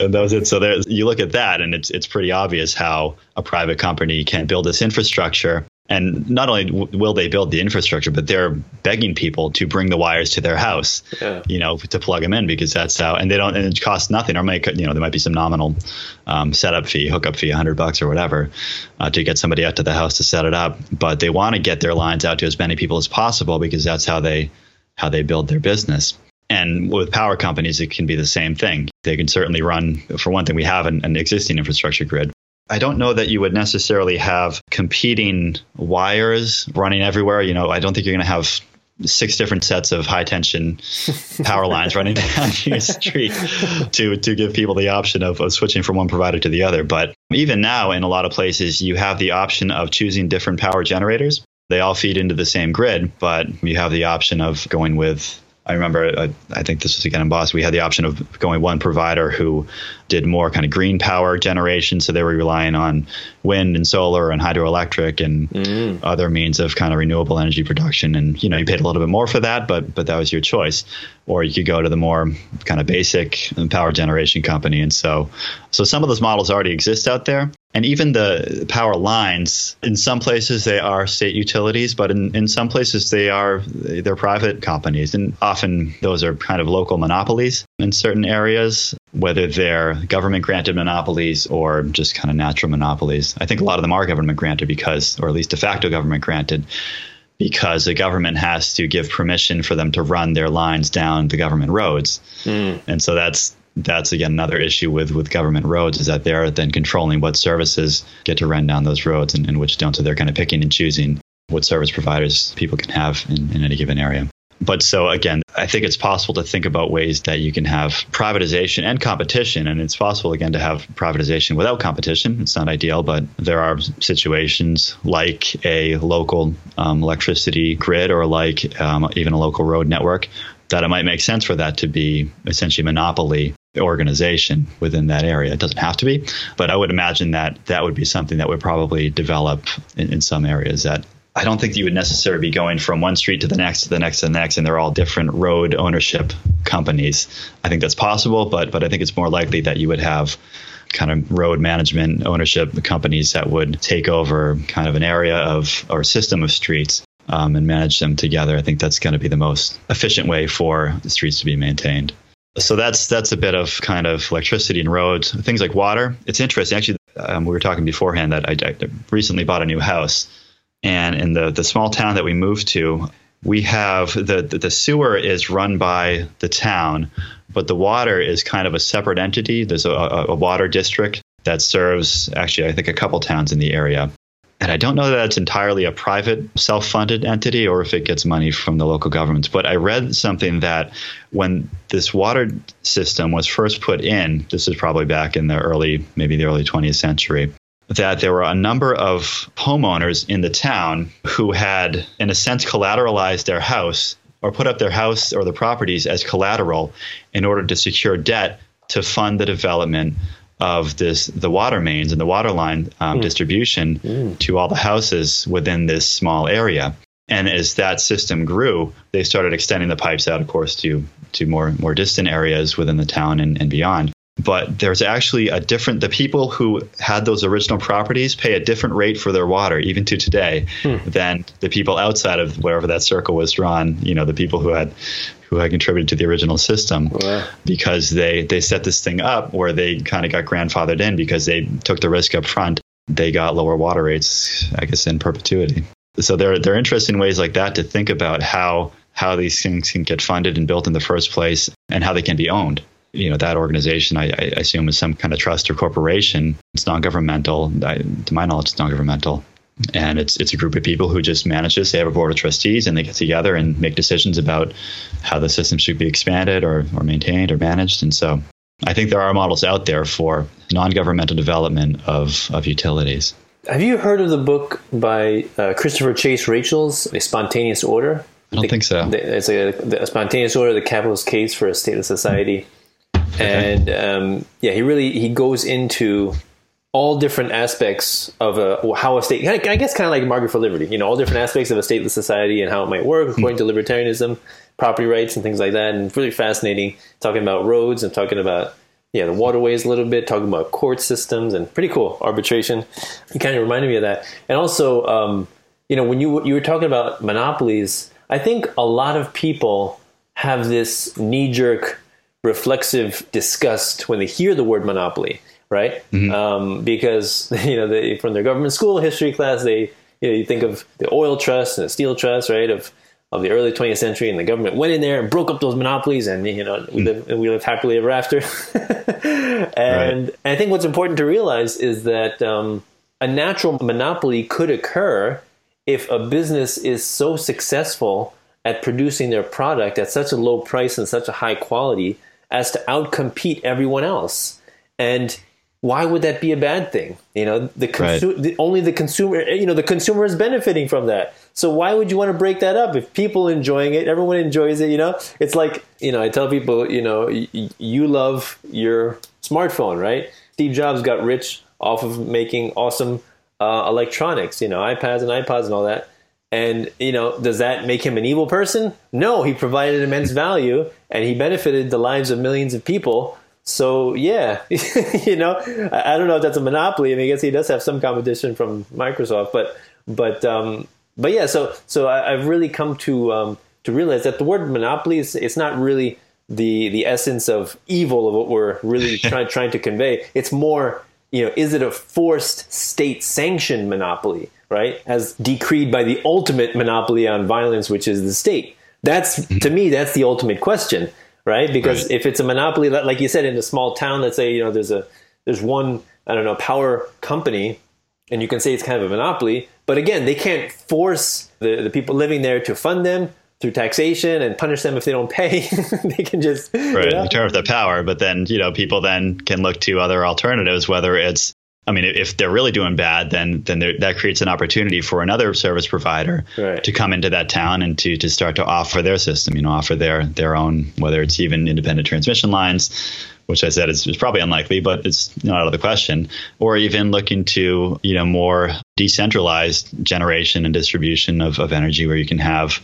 S1: and that was it. So there, you look at that, and it's it's pretty obvious how a private company can build this infrastructure and not only w- will they build the infrastructure, but they're begging people to bring the wires to their house, yeah. you know, to plug them in because that's how, and they don't, and it costs nothing or make, you know, there might be some nominal um, setup fee, hookup fee, 100 bucks or whatever uh, to get somebody out to the house to set it up. But they want to get their lines out to as many people as possible because that's how they, how they build their business. And with power companies, it can be the same thing. They can certainly run, for one thing, we have an, an existing infrastructure grid I don't know that you would necessarily have competing wires running everywhere. You know, I don't think you're going to have six different sets of high tension [LAUGHS] power lines running down [LAUGHS] your street to to give people the option of, of switching from one provider to the other. But even now, in a lot of places, you have the option of choosing different power generators. They all feed into the same grid, but you have the option of going with I remember, I, I, think this was again in Boston, we had the option of going one provider who did more kind of green power generation. So they were relying on wind and solar and hydroelectric and mm. other means of kind of renewable energy production. And, you know, you paid a little bit more for that, but, but that was your choice. Or you could go to the more kind of basic power generation company. And so, so some of those models already exist out there and even the power lines in some places they are state utilities but in, in some places they are they're private companies. And often those are kind of local monopolies in certain areas whether they're government granted monopolies or just kind of natural monopolies. I think a lot of them are government granted because or at least de facto government granted because the government has to give permission for them to run their lines down the government roads. Mm. and so that's that's again another issue with with government roads is that they're then controlling what services get to run down those roads and, and which don't. So they're kind of picking and choosing what service providers people can have in, in any given area. But so again, I think it's possible to think about ways that you can have privatization and competition. And it's possible, again, to have privatization without competition. It's not ideal, but there are situations like a local um, electricity grid or like um, even a local road network that it might make sense for that to be essentially monopoly organization within that area. It doesn't have to be, but I would imagine that that would be something that would probably develop in, in some areas that I don't think you would necessarily be going from one street to the next to the next to the next, and they're all different road ownership companies. I think that's possible, but but I think it's more likely that you would have kind of road management ownership companies that would take over kind of an area of or system of streets um, and manage them together. I think that's going to be the most efficient way for the streets to be maintained. So that's that's a bit of kind of electricity and roads, things like water. It's interesting. Actually, um, we were talking beforehand that I, I, recently bought a new house, and in the the small town that we moved to, we have the, the the sewer is run by the town, but the water is kind of a separate entity. There's a, a water district that serves actually I think a couple towns in the area. And I don't know that it's entirely a private self funded entity or if it gets money from the local governments. But I read something that when this water system was first put in, this is probably back in the early, maybe the early 20th century, that there were a number of homeowners in the town who had, in a sense, collateralized their house or put up their house or the properties as collateral in order to secure debt to fund the development of this the water mains and the water line um, mm. distribution mm. to all the houses within this small area. And as that system grew, they started extending the pipes out, of course, to to more more distant areas within the town and, and beyond. But there's actually a different the people who had those original properties pay a different rate for their water, even to today, hmm. than the people outside of wherever that circle was drawn. You know, the people who had who had contributed to the original system wow. because they they set this thing up where they kind of got grandfathered in because they took the risk up front. They got lower water rates, I guess, in perpetuity. So there there are interesting ways like that to think about how how these things can get funded and built in the first place and how they can be owned. You know, that organization, I, I assume, is some kind of trust or corporation. It's non-governmental. I, to my knowledge, it's non-governmental and it's it's a group of people who just manage this. They have a board of trustees, and they get together and make decisions about how the system should be expanded or, or maintained or managed. And so, I think there are models out there for non-governmental development of of utilities.
S2: Have you heard of the book by uh, Christopher Chase Rachels' "A Spontaneous Order"?
S1: I don't
S2: the,
S1: think so.
S2: It's a, a, spontaneous order, the capitalist case for a stateless society, okay. and um, yeah, he really he goes into all different aspects of a, how a state, I guess kind of like Market for Liberty, you know, all different aspects of a stateless society and how it might work according to libertarianism, property rights and things like that. And really fascinating talking about roads and talking about, yeah, the waterways a little bit, talking about court systems and pretty cool arbitration. You kind of reminded me of that. And also, um, you know, when you, you were talking about monopolies, I think a lot of people have this knee jerk reflexive disgust when they hear the word monopoly right? Mm-hmm. Um, because [LAUGHS] you know they, from their government school history class, they you know you think of the oil trust and the steel trust, right? Of of the early 20th century, and the government went in there and broke up those monopolies, and you know we mm. live we live happily ever after. and, [LAUGHS] right. and, I think what's important to realize is that um, a natural monopoly could occur if a business is so successful at producing their product at such a low price and such a high quality as to outcompete everyone else. And why would that be a bad thing? You know, the, consu- right. the only the consumer, you know, the consumer is benefiting from that. So why would you want to break that up if people enjoying it, everyone enjoys it? You know, it's like you know, I tell people, you know, y- you love your smartphone, right? Steve Jobs got rich off of making awesome uh, electronics, you know, iPads and iPods and all that. And you know, does that make him an evil person? No, he provided immense value and he benefited the lives of millions of people so yeah, [LAUGHS] you know, I, don't know if that's a monopoly. I mean, I guess he does have some competition from Microsoft, but but um, but yeah. So so I, have really come to um, to realize that the word monopoly is it's not really the the essence of evil of what we're really [LAUGHS] trying trying to convey. It's more you know, is it a forced state sanctioned monopoly, right? As decreed by the ultimate monopoly on violence, which is the state. That's mm-hmm. to me, that's the ultimate question right? Because right. if it's a monopoly, like you said, in a small town, let's say you know there's a there's one I don't know power company, and you can say it's kind of a monopoly. But again, they can't force the, the people living there to fund them through taxation and punish them if they don't pay. [LAUGHS] they can just
S1: right you know? in terms of the power. But then you know people then can look to other alternatives, whether it's I mean, if they're really doing bad, then then that creates an opportunity for another service provider right. to come into that town and to to start to offer their system. You know, offer their their own, whether it's even independent transmission lines, which I said is, is probably unlikely, but it's not out of the question, or even looking to you know more decentralized generation and distribution of, of energy, where you can have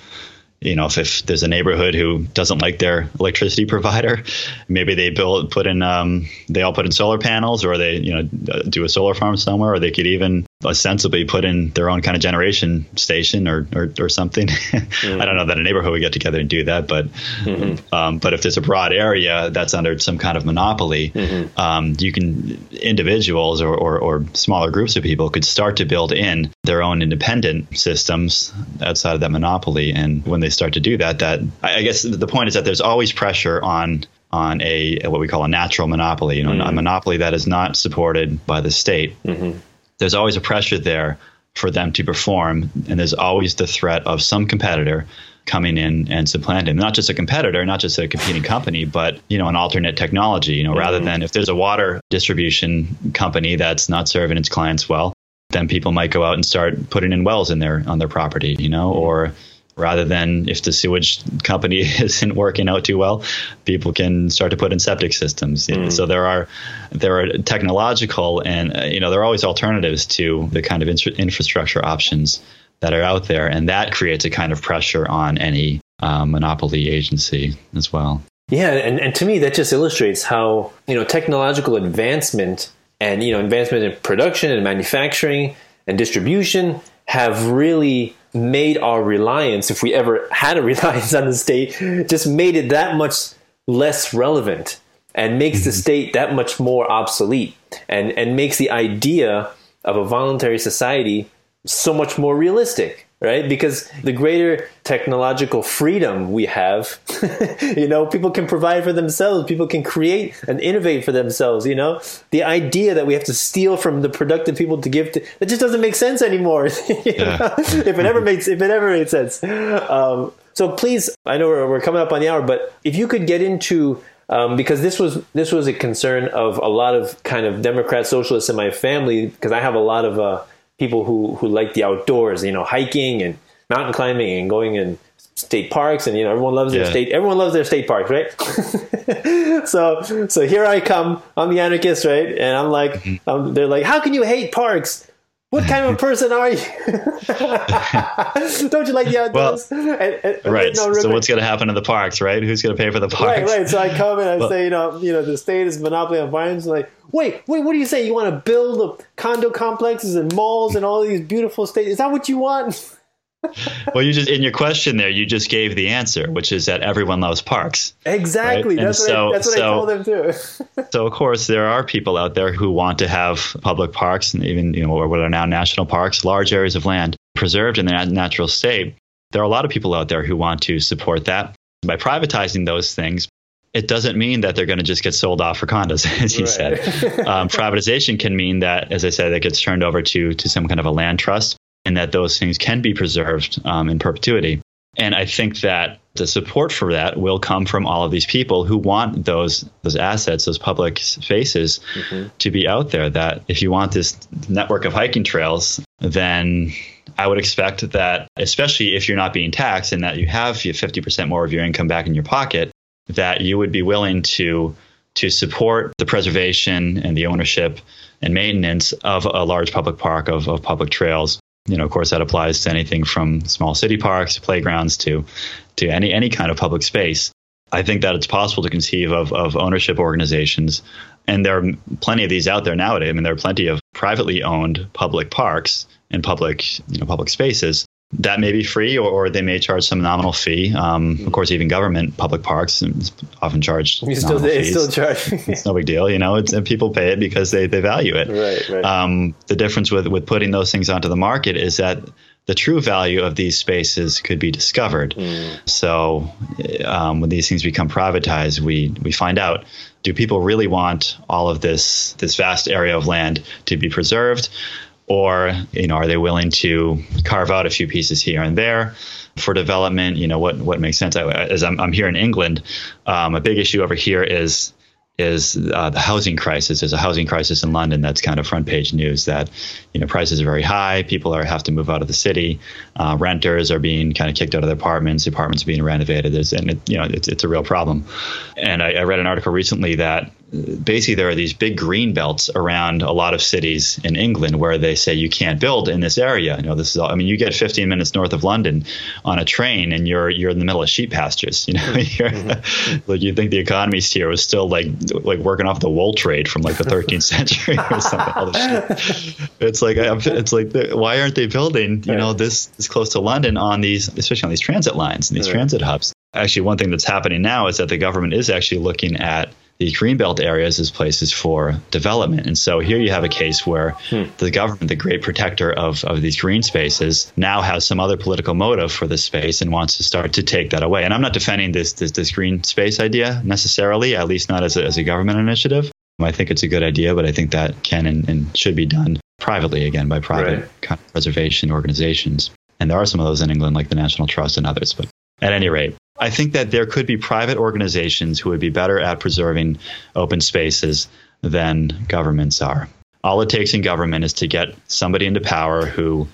S1: you know, if, if there's a neighborhood who doesn't like their electricity [LAUGHS] provider, maybe they build, put in, um, they all put in solar panels, or they, you know, do a solar farm somewhere, or they could even ostensibly put in their own kind of generation station or or, or something. Mm-hmm. [LAUGHS] I don't know that a neighborhood would get together and do that, but mm-hmm. um, but if there's a broad area that's under some kind of monopoly, mm-hmm. um, you can individuals or, or, or smaller groups of people could start to build in their own independent systems outside of that monopoly. And when they start to do that, that I guess the point is that there's always pressure on on a what we call a natural monopoly, you know, mm-hmm. a monopoly that is not supported by the state. Mm-hmm there's always a pressure there for them to perform, and there's always the threat of some competitor coming in and supplanting not just a competitor not just a competing company but you know an alternate technology you know mm-hmm. rather than if there's a water distribution company that's not serving its clients well then people might go out and start putting in wells in their on their property you know or rather than if the sewage company [LAUGHS] isn't working out too well, people can start to put in septic systems. Mm. So there are there are technological and uh, you know there are always alternatives to the kind of infrastructure options that are out there, and that creates a kind of pressure on any um, monopoly agency as well.
S2: Yeah, and, and to me that just illustrates how you know technological advancement and you know advancement in production and manufacturing and distribution have really made our reliance, if we ever had a [LAUGHS] reliance on the state, just made it that much less relevant and makes the mm-hmm. state that much more obsolete and, and makes the idea of a voluntary society so much more realistic right? Because the greater technological freedom we have, [LAUGHS] you know, people can provide for themselves, people can create and innovate for themselves, you know? The idea that we have to steal from the productive people to give to, that just doesn't make sense anymore. [LAUGHS] yeah. if it ever makes, if it ever made sense. Um, so please, I know we're, we're coming up on the hour, but if you could get into um, because this was this was a concern of a lot of kind of Democrat socialists in my family because I have a lot of uh, people who who like the outdoors, you know, hiking and mountain climbing and going in state parks and you know everyone loves their state everyone loves their state parks right? [LAUGHS] So so here i come i'm the anarchist right? And i'm like mm-hmm. they're like how can you hate parks what kind of a person are you? [LAUGHS] Don't you like the outdoors?
S1: Well, and, and, right. No, so what's going to happen in the parks, right? Who's going to pay for the parks?
S2: Right, right. So I come and I well, say, you know, you know, the state is monopoly on violence. Like, wait, wait, what do you say? You want to build the condo complexes and malls and all these beautiful states? Is that what you want? [LAUGHS]
S1: well, you just in your question there, you just gave the answer, which is that everyone loves parks.
S2: Exactly. Right? That's, so, what I, that's what so, I told them too. [LAUGHS]
S1: so, of course, there are people out there who want to have public parks and even you know what are now national parks, large areas of land preserved in their natural state. There are a lot of people out there who want to support that by privatizing those things. It doesn't mean that they're going to just get sold off for condos, [LAUGHS] as you right. said. Um, privatization can mean that, as I said, it gets turned over to to some kind of a land trust and that those things can be preserved um, in perpetuity. And I think that the support for that will come from all of these people who want those those assets, those public spaces, mm-hmm. to be out there. That if you want this network of hiking trails, then I would expect that, especially if you're not being taxed and that you have 50% more of your income back in your pocket, that you would be willing to to support the preservation and the ownership and maintenance of a large public park of, of public trails you know, of course, that applies to anything from small city parks to playgrounds to to any any kind of public space. I think that it's possible to conceive of, of ownership organizations, and there are plenty of these out there nowadays. I mean, there are plenty of privately owned public parks and public you know public spaces that may be free or, or they may charge some nominal fee. Um, of course, even government public parks often charge.
S2: You still, [LAUGHS] they still charge. [LAUGHS]
S1: it's no big deal, you know. It's, and people pay it because they, they value it.
S2: Right, right.
S1: Um, the difference with with putting those things onto the market is that the true value of these spaces could be discovered. Mm. So um, when these things become privatized, we we find out do people really want all of this this vast area of land to be preserved? Or you know are they willing to carve out a few pieces here and there for development you know what what makes sense as i'm, I'm here in england um, a big issue over here is is uh, the housing crisis. There's a housing crisis in London that's kind of front page news that you know prices are very high. People are have to move out of the city. Uh, renters are being kind of kicked out of their apartments. Apartments are being renovated. There's, and it, you know it's, it's a real problem. And I, I read an article recently that basically there are these big green belts around a lot of cities in England where they say you can't build in this area. You know, this is all, I mean, you get 15 minutes north of London on a train and you're you're in the middle of sheep pastures. You know, [LAUGHS] mm-hmm. like you think the economies here was still like like working off the wool trade from like the 13th century or something. [LAUGHS] It's like it's like why aren't they building you know this this close to London on these especially on these transit lines and these right. transit hubs. Actually, one thing that's happening now is that the government is actually looking at the greenbelt areas as places for development. And so here you have a case where hmm. the government, the great protector of, of these green spaces, now has some other political motive for this space and wants to start to take that away. And I'm not defending this this, this green space idea necessarily, at least not as a, as a government initiative. I think it's a good idea, but I think that can and, and should be done privately again by private right. preservation organizations. And there are some of those in England, like the National Trust and others. But at any rate, I think that there could be private organizations who would be better at preserving open spaces than governments are. All it takes in government is to get somebody into power who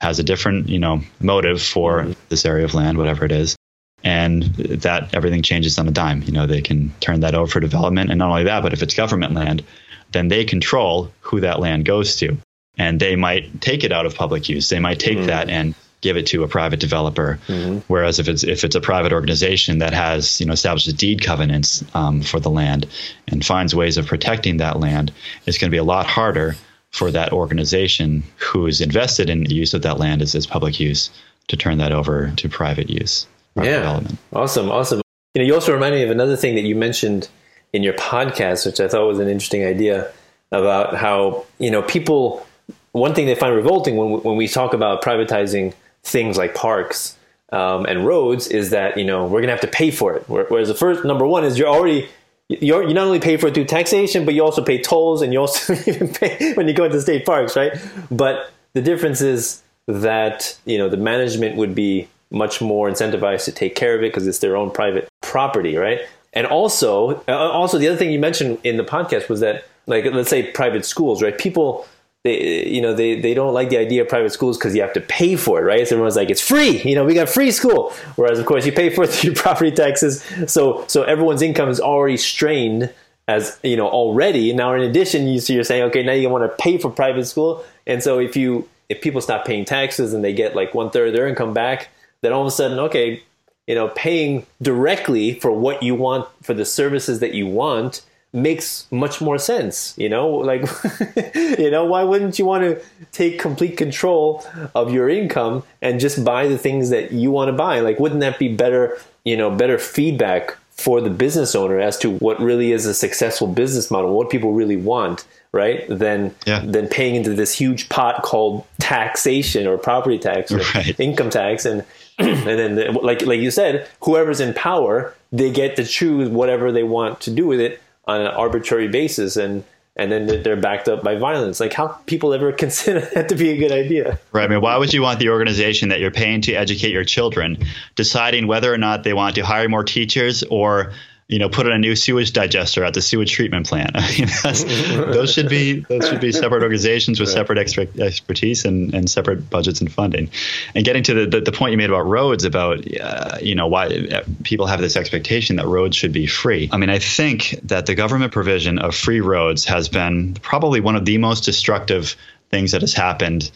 S1: has a different, you know, motive for mm-hmm. this area of land, whatever it is, and that everything changes on a dime. You know, they can turn that over for development, and not only that, but if it's government land, then they control who that land goes to, and they might take it out of public use. They might take mm-hmm. that and give it to a private developer. Mm-hmm. Whereas if it's if it's a private organization that has you know established deed covenants um, for the land and finds ways of protecting that land, it's going to be a lot harder for that organization who is invested in the use of that land as, as public use to turn that over to private use.
S2: Private yeah, development. awesome, awesome. You know, you also remind me of another thing that you mentioned in your podcast, which I thought was an interesting idea about how you know people. One thing they find revolting when when we talk about privatizing things like parks um, and roads is that you know we're gonna have to pay for it. Whereas the first number one is you're already you're, you not only pay for it through taxation, but you also pay tolls and you also [LAUGHS] even pay when you go into state parks, right? But the difference is that you know the management would be much more incentivized to take care of it because it's their own private property, right? And also, uh, also the other thing you mentioned in the podcast was that like let's say private schools, right? People they you know they, they don't like the idea of private schools because you have to pay for it right? So everyone's like it's free you know we got free school. Whereas of course you pay for it [LAUGHS] through property taxes. So so everyone's income is already strained as you know already. Now in addition you so you're saying okay now you want to pay for private school. And so if you if people stop paying taxes and they get like one third of their income back then all of a sudden okay you know paying directly for what you want for the services that you want makes much more sense you know like [LAUGHS] you know why wouldn't you want to take complete control of your income and just buy the things that you want to buy like wouldn't that be better you know better feedback for the business owner as to what really is a successful business model what people really want right than yeah. than paying into this huge pot called taxation or property tax or right. income tax and [CLEARS THROAT] and then the, like like you said whoever's in power they get to choose whatever they want to do with it on an arbitrary basis and and then they're backed up by violence. Like, how people ever [LAUGHS] consider that to be a good idea?
S1: Right. I mean, why would you want the organization that you're paying to educate your children deciding whether or not they want to hire more teachers or you know, put in a new sewage digester at the sewage treatment plant. [LAUGHS] I mean, [LAUGHS] those should be those should be [LAUGHS] separate organizations with separate exper- expertise and, and separate budgets and funding. And getting to the, the, the point you made about roads, about uh, you know why uh, people have this expectation that roads should be free. I mean, I think that the government provision of free roads has been probably one of the most destructive things that has happened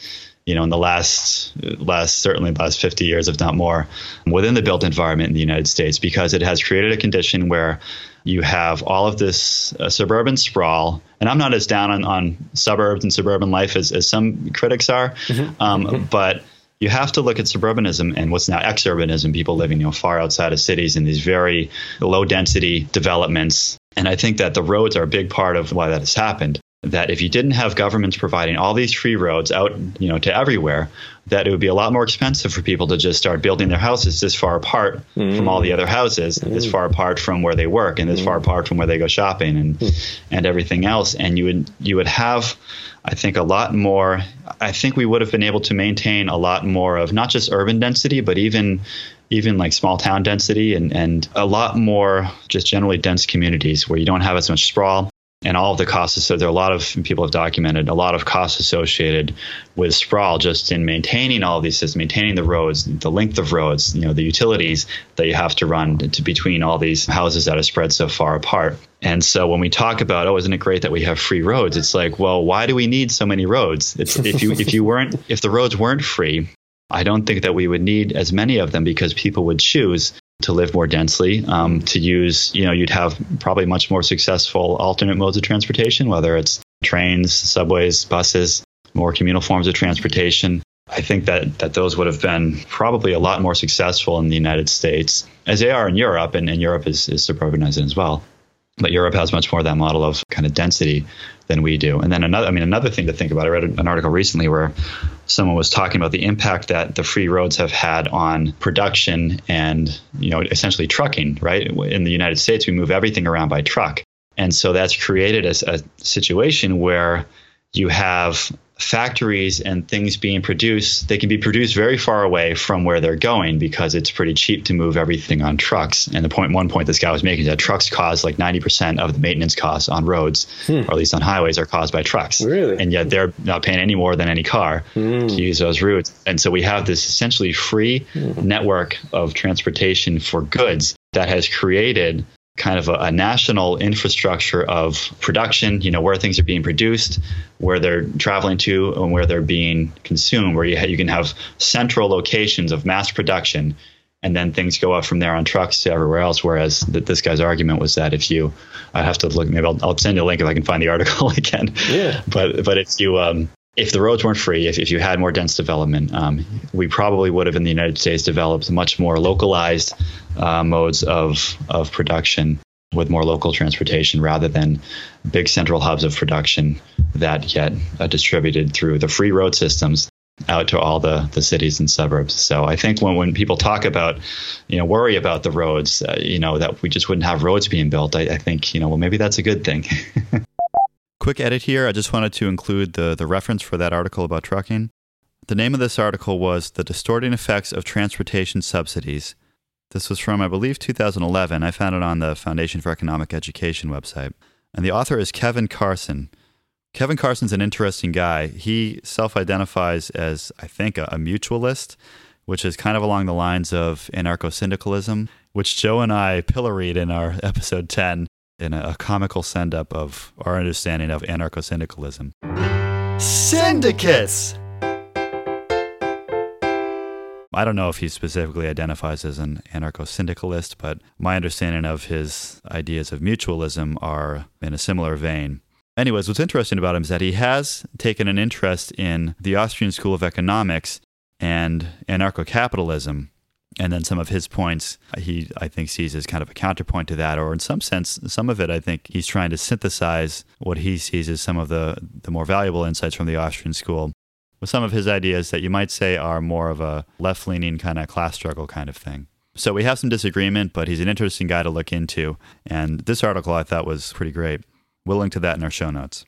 S1: you know, in the last last certainly the last 50 years, if not more, within the built environment in the United States, because it has created a condition where you have all of this uh, suburban sprawl. And I'm not as down on, on suburbs and suburban life as, as some critics are, mm-hmm. Um, mm-hmm. but you have to look at suburbanism and what's now exurbanism, people living you know far outside of cities in these very low density developments. And I think that the roads are a big part of why that has happened that if you didn't have governments providing all these free roads out, you know, to everywhere, that it would be a lot more expensive for people to just start building their houses this far apart mm. from all the other houses, mm. this far apart from where they work, and this mm. far apart from where they go shopping, and mm. and everything else. And you would you would have, I think, a lot more. I think we would have been able to maintain a lot more of not just urban density, but even even like small town density and, and a lot more just generally dense communities where you don't have as much sprawl and all of the costs. So there are a lot of people have documented a lot of costs associated with sprawl just in maintaining all of these systems, maintaining the roads, the length of roads, you know, the utilities that you have to run to between all these houses that are spread so far apart. And so when we talk about, oh, isn't it great that we have free roads? It's like, well, why do we need so many roads? It's, if you if you weren't if the roads weren't free, I don't think that we would need as many of them because people would choose to live more densely, um, to use, you know, you'd have probably much more successful alternate modes of transportation, whether it's trains, subways, buses, more communal forms of transportation. I think that, that those would have been probably a lot more successful in the United States, as they are in Europe, and, and Europe is, is suburbanizing as well. But Europe has much more of that model of kind of density than we do. And then another, I mean, another thing to think about. I read an article recently where someone was talking about the impact that the free roads have had on production and, you know, essentially trucking. Right in the United States, we move everything around by truck, and so that's created a, a situation where you have factories and things being produced, they can be produced very far away from where they're going because it's pretty cheap to move everything on trucks. And the point, one point this guy was making is that trucks cause like 90% of the maintenance costs on roads, hmm. or at least on highways, are caused by trucks.
S2: Really?
S1: And yet they're not paying any more than any car hmm. to use those routes. And so we have this essentially free hmm. network of transportation for goods that has created kind of a, a, national infrastructure of production, you know, where things are being produced, where they're traveling to, and where they're being consumed, where you, ha- you can have central locations of mass production, and then things go up from there on trucks to everywhere else. Whereas th- this guy's argument was that if you, I have to look, maybe I'll, I'll, send you a link if I can find the [LAUGHS] article again.
S2: Yeah.
S1: But but if you um, if the roads weren't free, if, if you had more dense development, um, we probably would have in the United States developed much more localized uh, modes of, of production with more local transportation rather than big central hubs of production that get uh, distributed through the free road systems out to all the, the cities and suburbs. So I think when, when people talk about, you know, worry about the roads, uh, you know, that we just wouldn't have roads being built, I, I think, you know, well, maybe that's a good thing. [LAUGHS] Quick edit here. I just wanted to include the, the reference for that article about trucking. The name of this article was The Distorting Effects of Transportation Subsidies. This was from, I believe, 2011. I found it on the Foundation for Economic Education website. And the author is Kevin Carson. Kevin Carson's an interesting guy. He self identifies as, I think, a, a mutualist, which is kind of along the lines of anarcho syndicalism, which Joe and I pilloried in our [LAUGHS] episode 10 in a, a comical send up of our understanding of anarcho syndicalism. Syndicates! I don't know if he specifically identifies as an anarcho syndicalist, but my understanding of his ideas of mutualism are in a similar vein. Anyways, what's interesting about him is that he has taken an interest in the Austrian School of Economics and anarcho capitalism, and then some of his points he i think sees as kind of a counterpoint to that or in some sense some of it i think he's trying to synthesize what he sees as some of the the more valuable insights from the austrian school with some of his ideas that you might say are more of a left-leaning kind of class struggle kind of thing so we have some disagreement but he's an interesting guy to look into and this article i thought was pretty great We'll link to that in our show notes.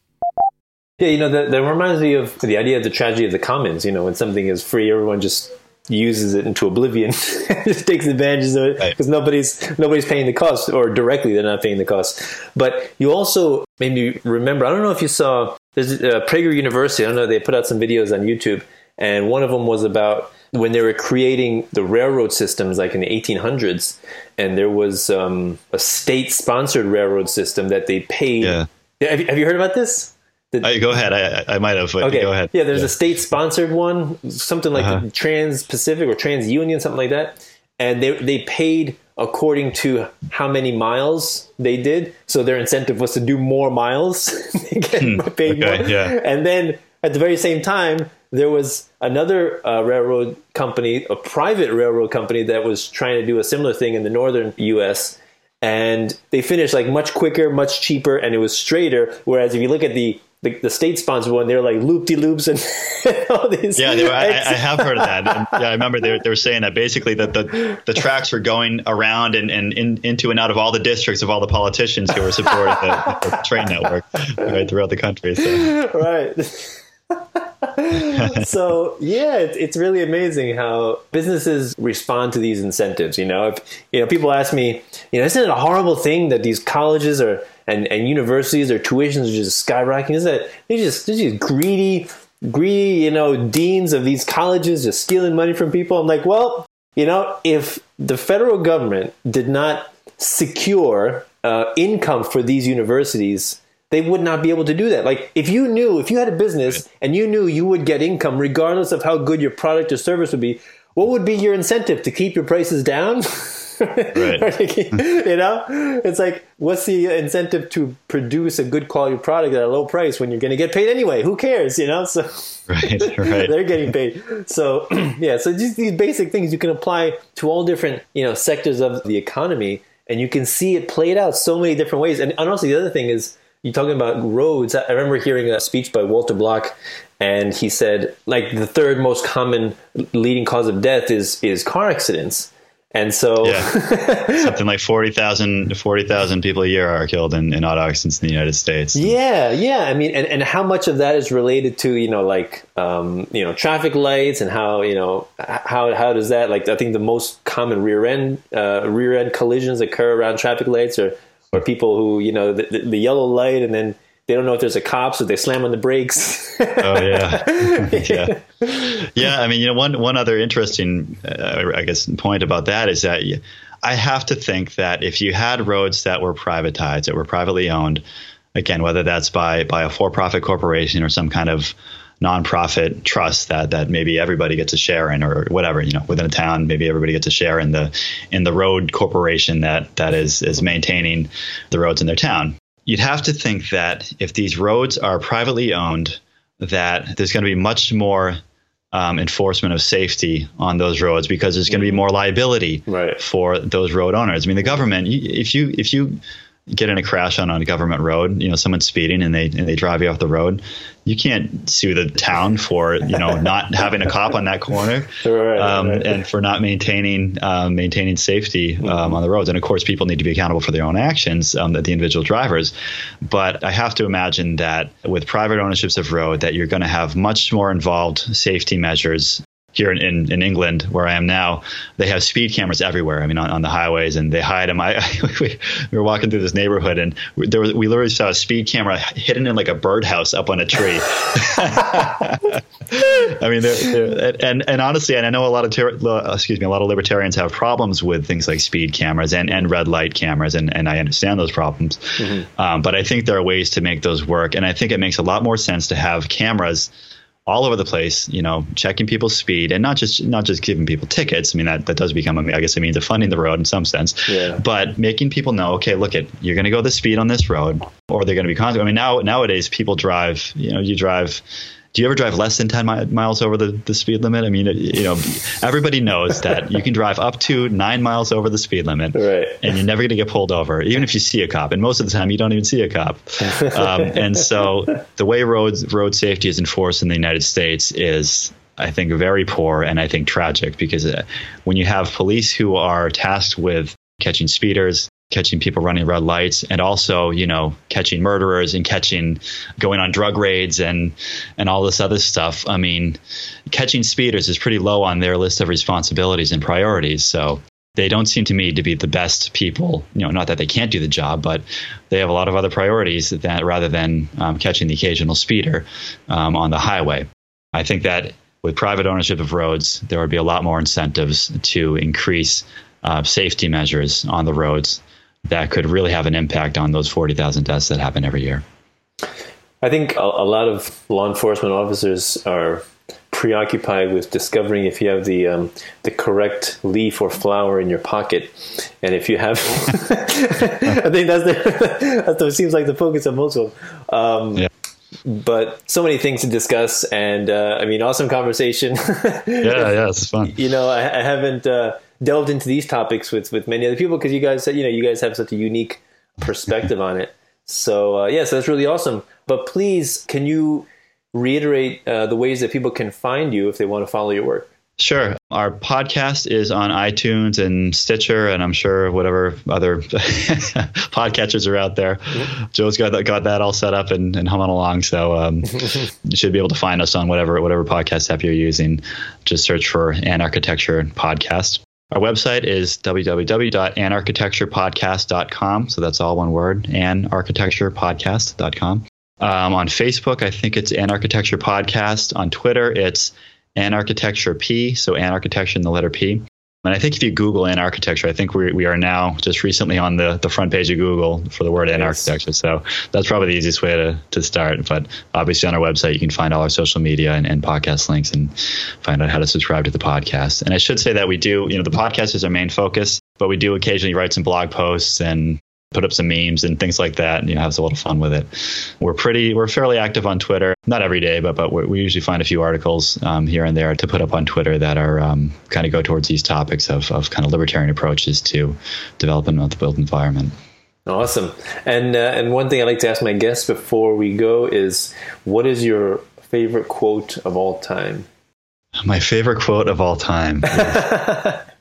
S2: Yeah, you know, that, that reminds me of the idea of the tragedy of the commons. You know, when something is free, everyone just uses it into oblivion, [LAUGHS] just takes advantage of it because right. nobody's nobody's paying the cost, or directly they're not paying the cost. But you also made me remember. I don't know if you saw there's uh, Prager University. I don't know. They put out some videos on YouTube, and one of them was about when they were creating the railroad systems, like in the 1800s, and there was um, a state-sponsored railroad system that they paid.
S1: Yeah.
S2: Have you, have you heard about this?
S1: The, go ahead. I, I might have. Okay. Go ahead.
S2: Yeah, there's yeah. a state-sponsored one, something like uh-huh. Trans-Pacific or Trans-Union, something like that, and they they paid according to how many miles they did. So their incentive was to do more miles, [LAUGHS] get hmm. [LAUGHS] paid okay, more. Yeah. And then at the very same time, there was another uh, railroad company, a private railroad company that was trying to do a similar thing in the northern U.S. And they finished like much quicker, much cheaper, and it was straighter. Whereas if you look at the the, the state sponsored one, they're like loop de loops and [LAUGHS] all these.
S1: Yeah, were, I, I, have heard of that. And, yeah, I [LAUGHS] remember they were, they were saying that basically that the, the tracks were going around and, and in, into and out of all the districts of all the politicians who were supporting the, the train network right throughout the country. So.
S2: Right. [LAUGHS] so yeah, it's, it's really amazing how businesses respond to these incentives. You know, if you know people ask me, you know, isn't it a horrible thing that these colleges are and, and universities their tuitions are just skyrocketing? Is that they just they're just greedy, greedy, you know, deans of these colleges just stealing money from people? I'm like, well, you know, if the federal government did not secure uh, income for these universities they would not be able to do that. Like if you knew, if you had a business and you knew you would get income regardless of how good your product or service would be, what would be your incentive to keep your prices down? [LAUGHS] right. [LAUGHS] you know, it's like, what's the incentive to produce a good quality product at a low price when you're going to get paid anyway? Who cares? You know, so [LAUGHS]
S1: right, right. [LAUGHS]
S2: they're getting paid. So [CLEARS THROAT] yeah, so just these basic things you can apply to all different you know sectors of the economy, and you can see it played out so many different ways. And, and also the other thing is you're talking about roads. I remember hearing a speech by Walter Block, and he said like the third most common leading cause of death is is car accidents. And so,
S1: yeah. [LAUGHS] something like 40,000 40, people a year are killed in, in auto accidents in the United States.
S2: Yeah, yeah. I mean, and, and how much of that is related to, you know, like, um, you know, traffic lights and how, you know, how, how does that, like, I think the most common rear end, uh, rear end collisions occur around traffic lights or or people who you know the, the, the, yellow light and then they don't know if there's a cop so they slam on the brakes.
S1: Oh yeah. [LAUGHS] Yeah. Yeah i mean you know one one other interesting uh, i guess point about that is that i have to think that if you had roads that were privatized that were privately owned again whether that's by by a for-profit corporation or some kind of nonprofit trust that that maybe everybody gets a share in or whatever you know within a town maybe everybody gets a share in the in the road corporation that that is is maintaining the roads in their town you'd have to think that if these roads are privately owned that there's going to be much more um, enforcement of safety on those roads because there's going to be more liability
S2: right.
S1: for those road owners. I mean, the government, if you if you get in a crash on a government road, you know, someone's speeding and they and they drive you off the road, you can't sue the town for you know [LAUGHS] not having a cop on that corner [LAUGHS]
S2: right,
S1: um,
S2: right.
S1: and for not maintaining um, maintaining safety um, mm-hmm. on the roads. And of course, people need to be accountable for their own actions, um, that the individual drivers. But I have to imagine that with private ownerships of road, that you're going to have much more involved safety measures here in, in, in, England, where I am now, they have speed cameras everywhere. I mean, on, on the highways, and they hide them. I, [LAUGHS] I we, were walking through this neighborhood, and there was, we literally saw a speed camera hidden in like a birdhouse up on a tree. [LAUGHS] I mean, they're, they're, and and honestly, and I know a lot of ter- excuse me, a lot of libertarians have problems with things like speed cameras and, and red light cameras, and, and I understand those problems. Mm-hmm. Um, but I think there are ways to make those work, and I think it makes a lot more sense to have cameras all over the place, you know, checking people's speed and not just not just giving people tickets. I mean, that, that does become, I guess, a means of funding the road in some sense.
S2: Yeah.
S1: But making people know, okay, look at you're going to go the speed on this road, or they're going to be. I mean, now nowadays people drive, you know, you drive do you ever drive less than 10 mi- miles over the, the speed limit? I mean, you know, everybody knows that you can drive up to nine miles over the speed limit
S2: right.
S1: and you're never going to get pulled over, even if you see a cop. And most of the time, you don't even see a cop. [LAUGHS] Um, and so the way roads, road safety is enforced in the United States is I think very poor and I think tragic because uh, when you have police who are tasked with catching speeders, catching people running red lights and also you know catching murderers and catching going on drug raids and and all this other stuff. I mean catching speeders is pretty low on their list of responsibilities and priorities. So they don't seem to me to be the best people you know not that they can't do the job but they have a lot of other priorities that rather than um, catching the occasional speeder um, on the highway. I think that with private ownership of roads there would be a lot more incentives to increase uh, safety measures on the roads that could really have an impact on those 40,000 deaths that happen every year.
S2: I think a, a, lot of law enforcement officers are preoccupied with discovering if you have the um, the correct leaf or flower in your pocket, and if you have, [LAUGHS] I think that's the [LAUGHS] that the, seems like the focus of most of them. Um, yeah. But so many things to discuss, and uh, I mean, awesome conversation. [LAUGHS]
S1: yeah, yeah, it's fun.
S2: You know, I, I haven't. Uh, delved into these topics with with many other people because you guys you know you guys have such a unique perspective on it. So uh, yeah, so that's really awesome. But please, can you reiterate uh, the ways that people can find you if they want to follow your work?
S1: Sure. Our podcast is on iTunes and Stitcher, and I'm sure whatever other [LAUGHS] podcatchers are out there. Mm-hmm. Joe's got that, got that all set up and, and humming along. So um, [LAUGHS] you should be able to find us on whatever whatever podcast app you're using. Just search for Anarchitecture Podcast. Our website is www.anarchitecturepodcast.com. So that's all one word, anarchitecturepodcast.com. Um, on Facebook, I think it's Anarchitecture Podcast. On Twitter, it's Anarchitecture P, so Anarchitecture in the letter P. And I think if you Google Anarchitecture, I think we, we are now just recently on the, the front page of Google for the word Anarchitecture. So that's probably the easiest way to, to start. But obviously on our website, you can find all our social media and, and podcast links and find out how to subscribe to the podcast. And I should say that we do, you know, the podcast is our main focus, but we do occasionally write some blog posts and put up some memes and things like that and you know have a little fun with it. We're pretty we're fairly active on twitter. Not every day but but we usually find a few articles um, here and there to put up on twitter that are um, kind of go towards these topics of, of kind of libertarian approaches to development of the built environment.
S2: Awesome. And uh, and one thing i like to ask my guests before we go is what is your favorite quote of all time
S1: my favorite quote of all time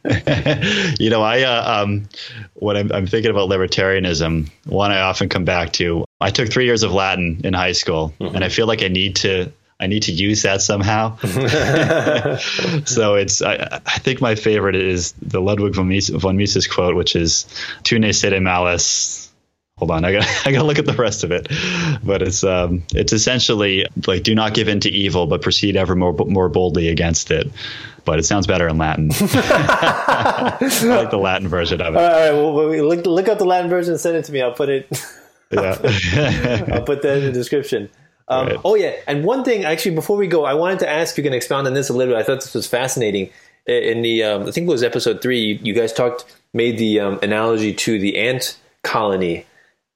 S1: [LAUGHS] you know, I uh, um, when I'm, I'm, thinking about libertarianism, one I often come back to. I took three years of Latin in high school, mm-hmm. and I feel like I need to I need to use that somehow. [LAUGHS] so it's I, I, think my favorite is the Ludwig von Mises, von Mises quote, which is "Tu ne cede malis." Hold on, I got [LAUGHS] I got to look at the rest of it, but it's um it's essentially like do not give in to evil, but proceed ever more more boldly against it but it sounds better in Latin. [LAUGHS] I like the Latin version of it.
S2: All right, well, look, look up the Latin version and send it to me. I'll put it. [LAUGHS] yeah, I'll put that in the description. Um, right. Oh yeah, and one thing actually before we go, I wanted to ask if you can expound on this a little bit. I thought this was fascinating. In the um, I think it was episode three, you guys talked made the um, analogy to the ant colony,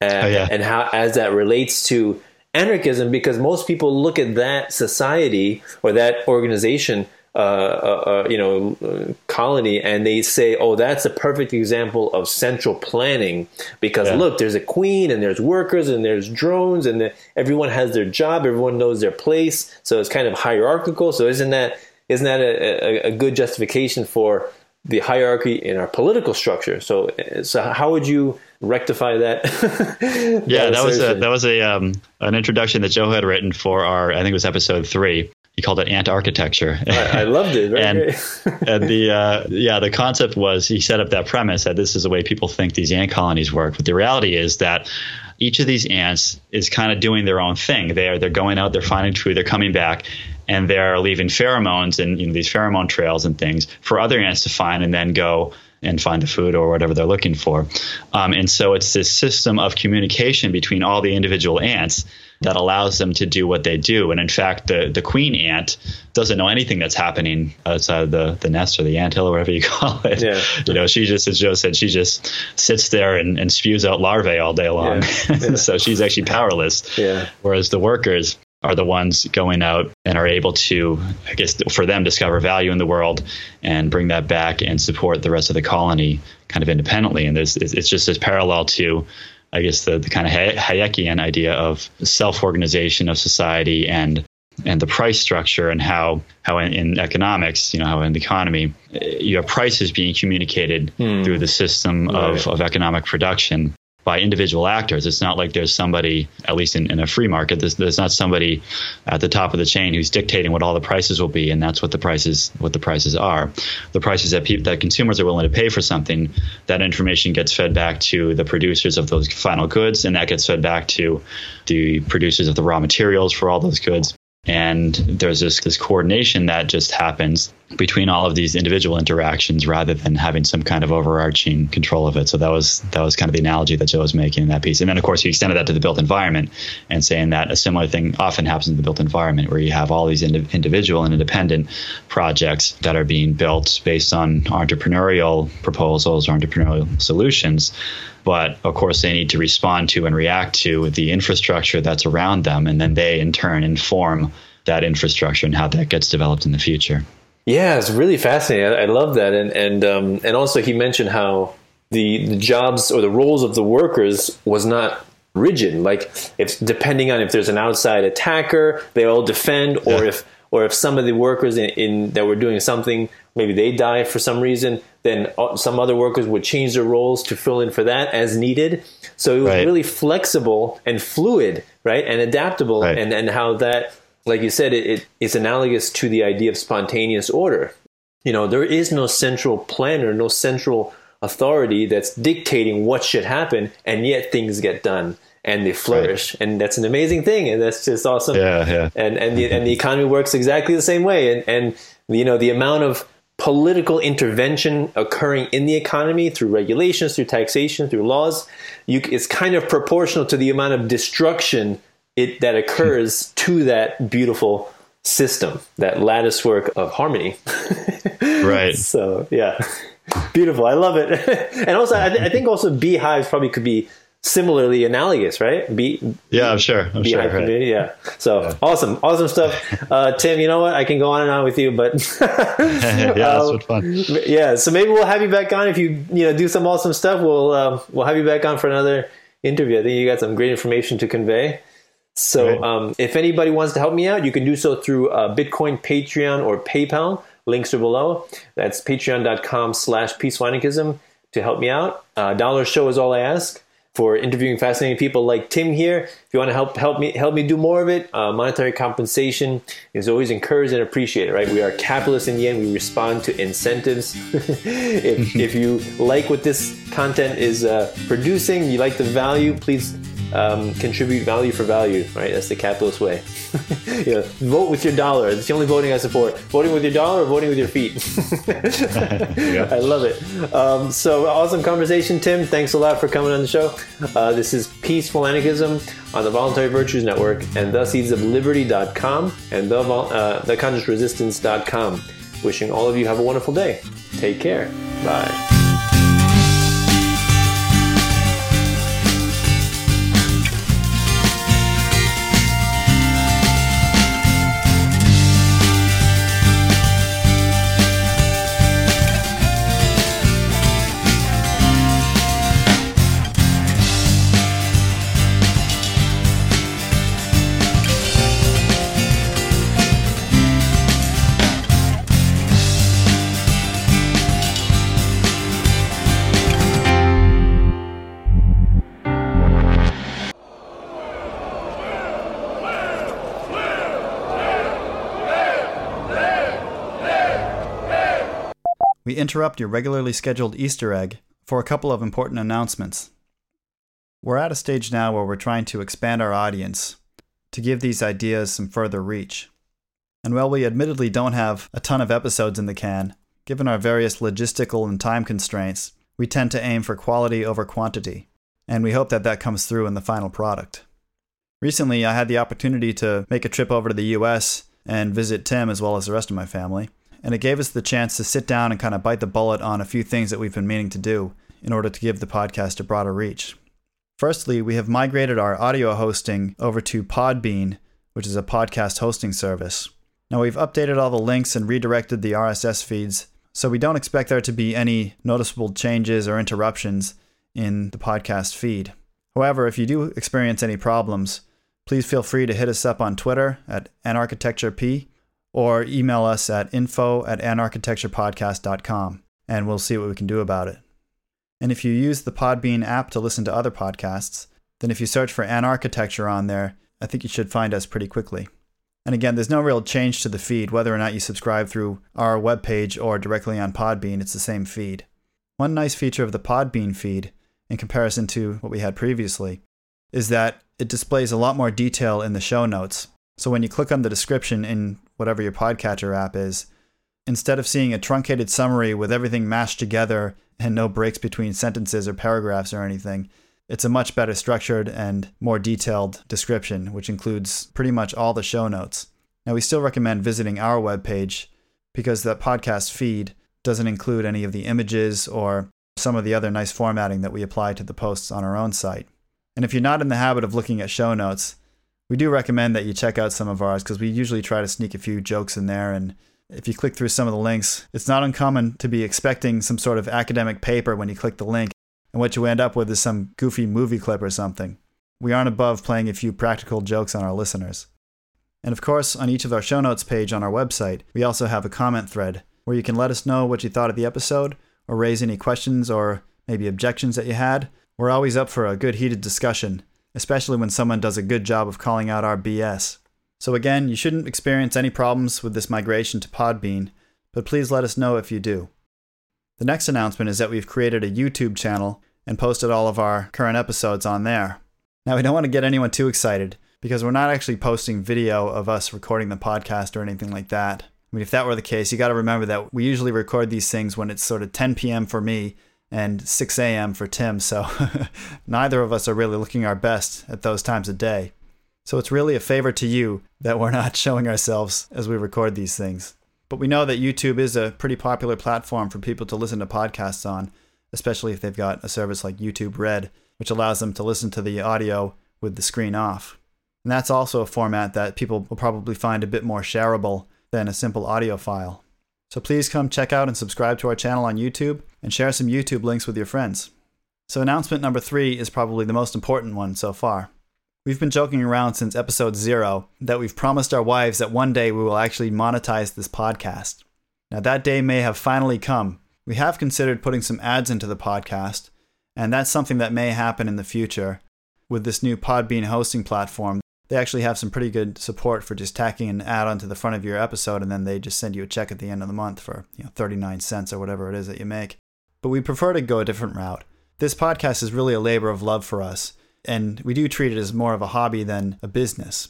S2: and, oh, yeah. and how as that relates to anarchism, because most people look at that society or that organization uh, uh, uh, you know colony and they say oh that's a perfect example of central planning because yeah. look there's a queen and there's workers and there's drones and the, everyone has their job everyone knows their place so it's kind of hierarchical so isn't that isn't that a, a, a good justification for the hierarchy in our political structure so so how would you rectify that. [LAUGHS]
S1: yeah, that was a, that was a um, an introduction that Joe had written for our I think it was episode three, he called it ant architecture.
S2: I, I loved it. [LAUGHS]
S1: and, and the [LAUGHS] uh, yeah, the concept was he set up that premise that this is the way people think these ant colonies work. But the reality is that each of these ants is kind of doing their own thing. They're they're going out, they're finding food, they're coming back, and they're leaving pheromones and you know, these pheromone trails and things for other ants to find and then go and find the food or whatever they're looking for. Um, and so it's this system of communication between all the individual ants that allows them to do what they do. And in fact, the, the queen ant doesn't know anything that's happening outside of the, the nest or the ant hill or whatever you [LAUGHS] call it. Yeah. You know, she just, as Joe said, she just sits there and, and spews out larvae all day long. Yeah. Yeah. [LAUGHS] so she's actually powerless.
S2: Yeah.
S1: Whereas the workers are the ones going out and are able to, I guess, for them, discover value in the world and bring that back and support the rest of the colony kind of independently. And there's, it's just as parallel to I guess the, the kind of Hayekian idea of self-organization of society and and the price structure and how how in, in, economics, you know, how in the economy, you have prices being communicated hmm. through the system right. of, of economic production by individual actors. It's not like there's somebody, at least in, in a free market, there's, there's not somebody at the top of the chain who's dictating what all the prices will be, and that's what the prices what the prices are. The prices that people that consumers are willing to pay for something, that information gets fed back to the producers of those final goods, and that gets fed back to the producers of the raw materials for all those goods. And there's this, this coordination that just happens between all of these individual interactions rather than having some kind of overarching control of it. So that was that was kind of the analogy that Joe was making in that piece. And then of course he extended that to the built environment and saying that a similar thing often happens in the built environment where you have all these ind- individual and independent projects that are being built based on entrepreneurial proposals or entrepreneurial solutions but of course, they need to respond to and react to the infrastructure that's around them. And then they, in turn, inform that infrastructure and how that gets developed in the future.
S2: Yeah, it's really fascinating. I, I love that. And, and, um, and also, he mentioned how the, the jobs or the roles of the workers was not rigid. Like, it's depending on if there's an outside attacker, they all defend, or yeah. if or if some of the workers in, in, that were doing something maybe they die for some reason then uh, some other workers would change their roles to fill in for that as needed so it was right. really flexible and fluid right and adaptable right. and and how that like you said it, it, it's analogous to the idea of spontaneous order you know there is no central planner no central authority that's dictating what should happen and yet things get done and they flourish, right. and that's an amazing thing, and that's just awesome.
S1: Yeah, yeah.
S2: And and the and the economy works exactly the same way, and and you know the amount of political intervention occurring in the economy through regulations, through taxation, through laws, you, it's kind of proportional to the amount of destruction it, that occurs hmm. to that beautiful system, that lattice work of harmony. [LAUGHS]
S1: right.
S2: So yeah, beautiful. I love it. [LAUGHS] and also, I, th- I think also beehives probably could be similarly analogous, right?
S1: Be, yeah, I'm sure. I'm sure. Right.
S2: Yeah. So yeah. awesome, awesome stuff. [LAUGHS] Uh, Tim, you know what? I can go on and on with you, but [LAUGHS] [LAUGHS]
S1: yeah, that's um, fun.
S2: Yeah. So maybe we'll have you back on if you you know do some awesome stuff. We'll um, we'll have you back on for another interview. I think you got some great information to convey. So right. um, if anybody wants to help me out, you can do so through uh, Bitcoin, Patreon, or PayPal. Links are below. That's patreon.com slash peaceful to help me out. Uh, dollar show is all I ask for interviewing fascinating people like Tim here. If you want to help help me help me do more of it, uh, monetary compensation is always encouraged and appreciated. Right? We are capitalists in the end. We respond to incentives. [LAUGHS] if, [LAUGHS] if you like what this content is uh, producing, you like the value, please um, contribute value for value, right? That's the capitalist way. [LAUGHS] you know, vote with your dollar. It's the only voting I support. Voting with your dollar or voting with your feet. [LAUGHS] yeah. [LAUGHS] I love it. Um, so awesome conversation, Tim. Thanks a lot for coming on the show. Uh, this is Peaceful Anarchism on the Voluntary Virtues Network and the seeds of liberty.com and the, uh, the conscious resistance.com. Wishing all of you have a wonderful day. Take care. Bye.
S1: Interrupt your regularly scheduled Easter egg for a couple of important announcements. We're at a stage now where we're trying to expand our audience to give these ideas some further reach. And while we admittedly don't have a ton of episodes in the can, given our various logistical and time constraints, we tend to aim for quality over quantity, and we hope that that comes through in the final product. Recently, I had the opportunity to make a trip over to the US and visit Tim as well as the rest of my family and it gave us the chance to sit down and kind of bite the bullet on a few things that we've been meaning to do in order to give the podcast a broader reach. Firstly, we have migrated our audio hosting over to Podbean, which is a podcast hosting service. Now, we've updated all the links and redirected the RSS feeds, so we don't expect there to be any noticeable changes or interruptions in the podcast feed. However, if you do experience any problems,
S3: please feel free to hit us up on Twitter at anarchitecturep or email us at info at anarchitecturepodcast.com and we'll see what we can do about it. And if you use the Podbean app to listen to other podcasts, then if you search for Anarchitecture on there, I think you should find us pretty quickly. And again, there's no real change to the feed, whether or not you subscribe through our webpage or directly on Podbean, it's the same feed. One nice feature of the Podbean feed, in comparison to what we had previously, is that it displays a lot more detail in the show notes. So when you click on the description in whatever your podcatcher app is, instead of seeing a truncated summary with everything mashed together and no breaks between sentences or paragraphs or anything, it's a much better structured and more detailed description, which includes pretty much all the show notes. Now, we still recommend visiting our webpage because the podcast feed doesn't include any of the images or some of the other nice formatting that we apply to the posts on our own site. And if you're not in the habit of looking at show notes, we do recommend that you check out some of ours because we usually try to sneak a few jokes in there. And if you click through some of the links, it's not uncommon to be expecting some sort of academic paper when you click the link and what you end up with is some goofy movie clip or something. We aren't above playing a few practical jokes on our listeners. And of course, on each of our show notes page on our website, we also have a comment thread where you can let us know what you thought of the episode or raise any questions or maybe objections that you had. We're always up for a good heated discussion, especially when someone does a good job of calling out our BS. So again, you shouldn't experience any problems with this migration to Podbean, but please let us know if you do. The next announcement is that we've created a YouTube channel and posted all of our current episodes on there. Now, we don't want to get anyone too excited because we're not actually posting video of us recording the podcast or anything like that. I mean, if that were the case, you got to remember that we usually record these things when it's sort of 10 p.m. for me and 6 a.m. for Tim, so [LAUGHS] neither of us are really looking our best at those times of day. So it's really a favor to you that we're not [LAUGHS] showing ourselves as we record these things. But we know that YouTube is a pretty popular platform for people to listen to podcasts on, especially if they've got a service like YouTube Red, which allows them to listen to the audio with the screen off. And that's also a format that people will probably find a bit more shareable than a simple audio file. So please come check out and subscribe to our channel on YouTube and share some YouTube links with your friends. So, announcement number three is probably the most important one so far. We've been joking around since episode zero that we've promised our wives that one day we will actually monetize this podcast. Now, that day may have finally come. We have considered putting some ads into the podcast, and that's something that may happen in the future. With this new Podbean hosting platform, they actually have some pretty good support for just tacking an ad onto the front of your episode, and then they just send you a check at the end of the month for you know 39 cents or whatever it is that you make. But we prefer to go a different route. This podcast is really a labor of love for us and we do treat it as more of a hobby than a business.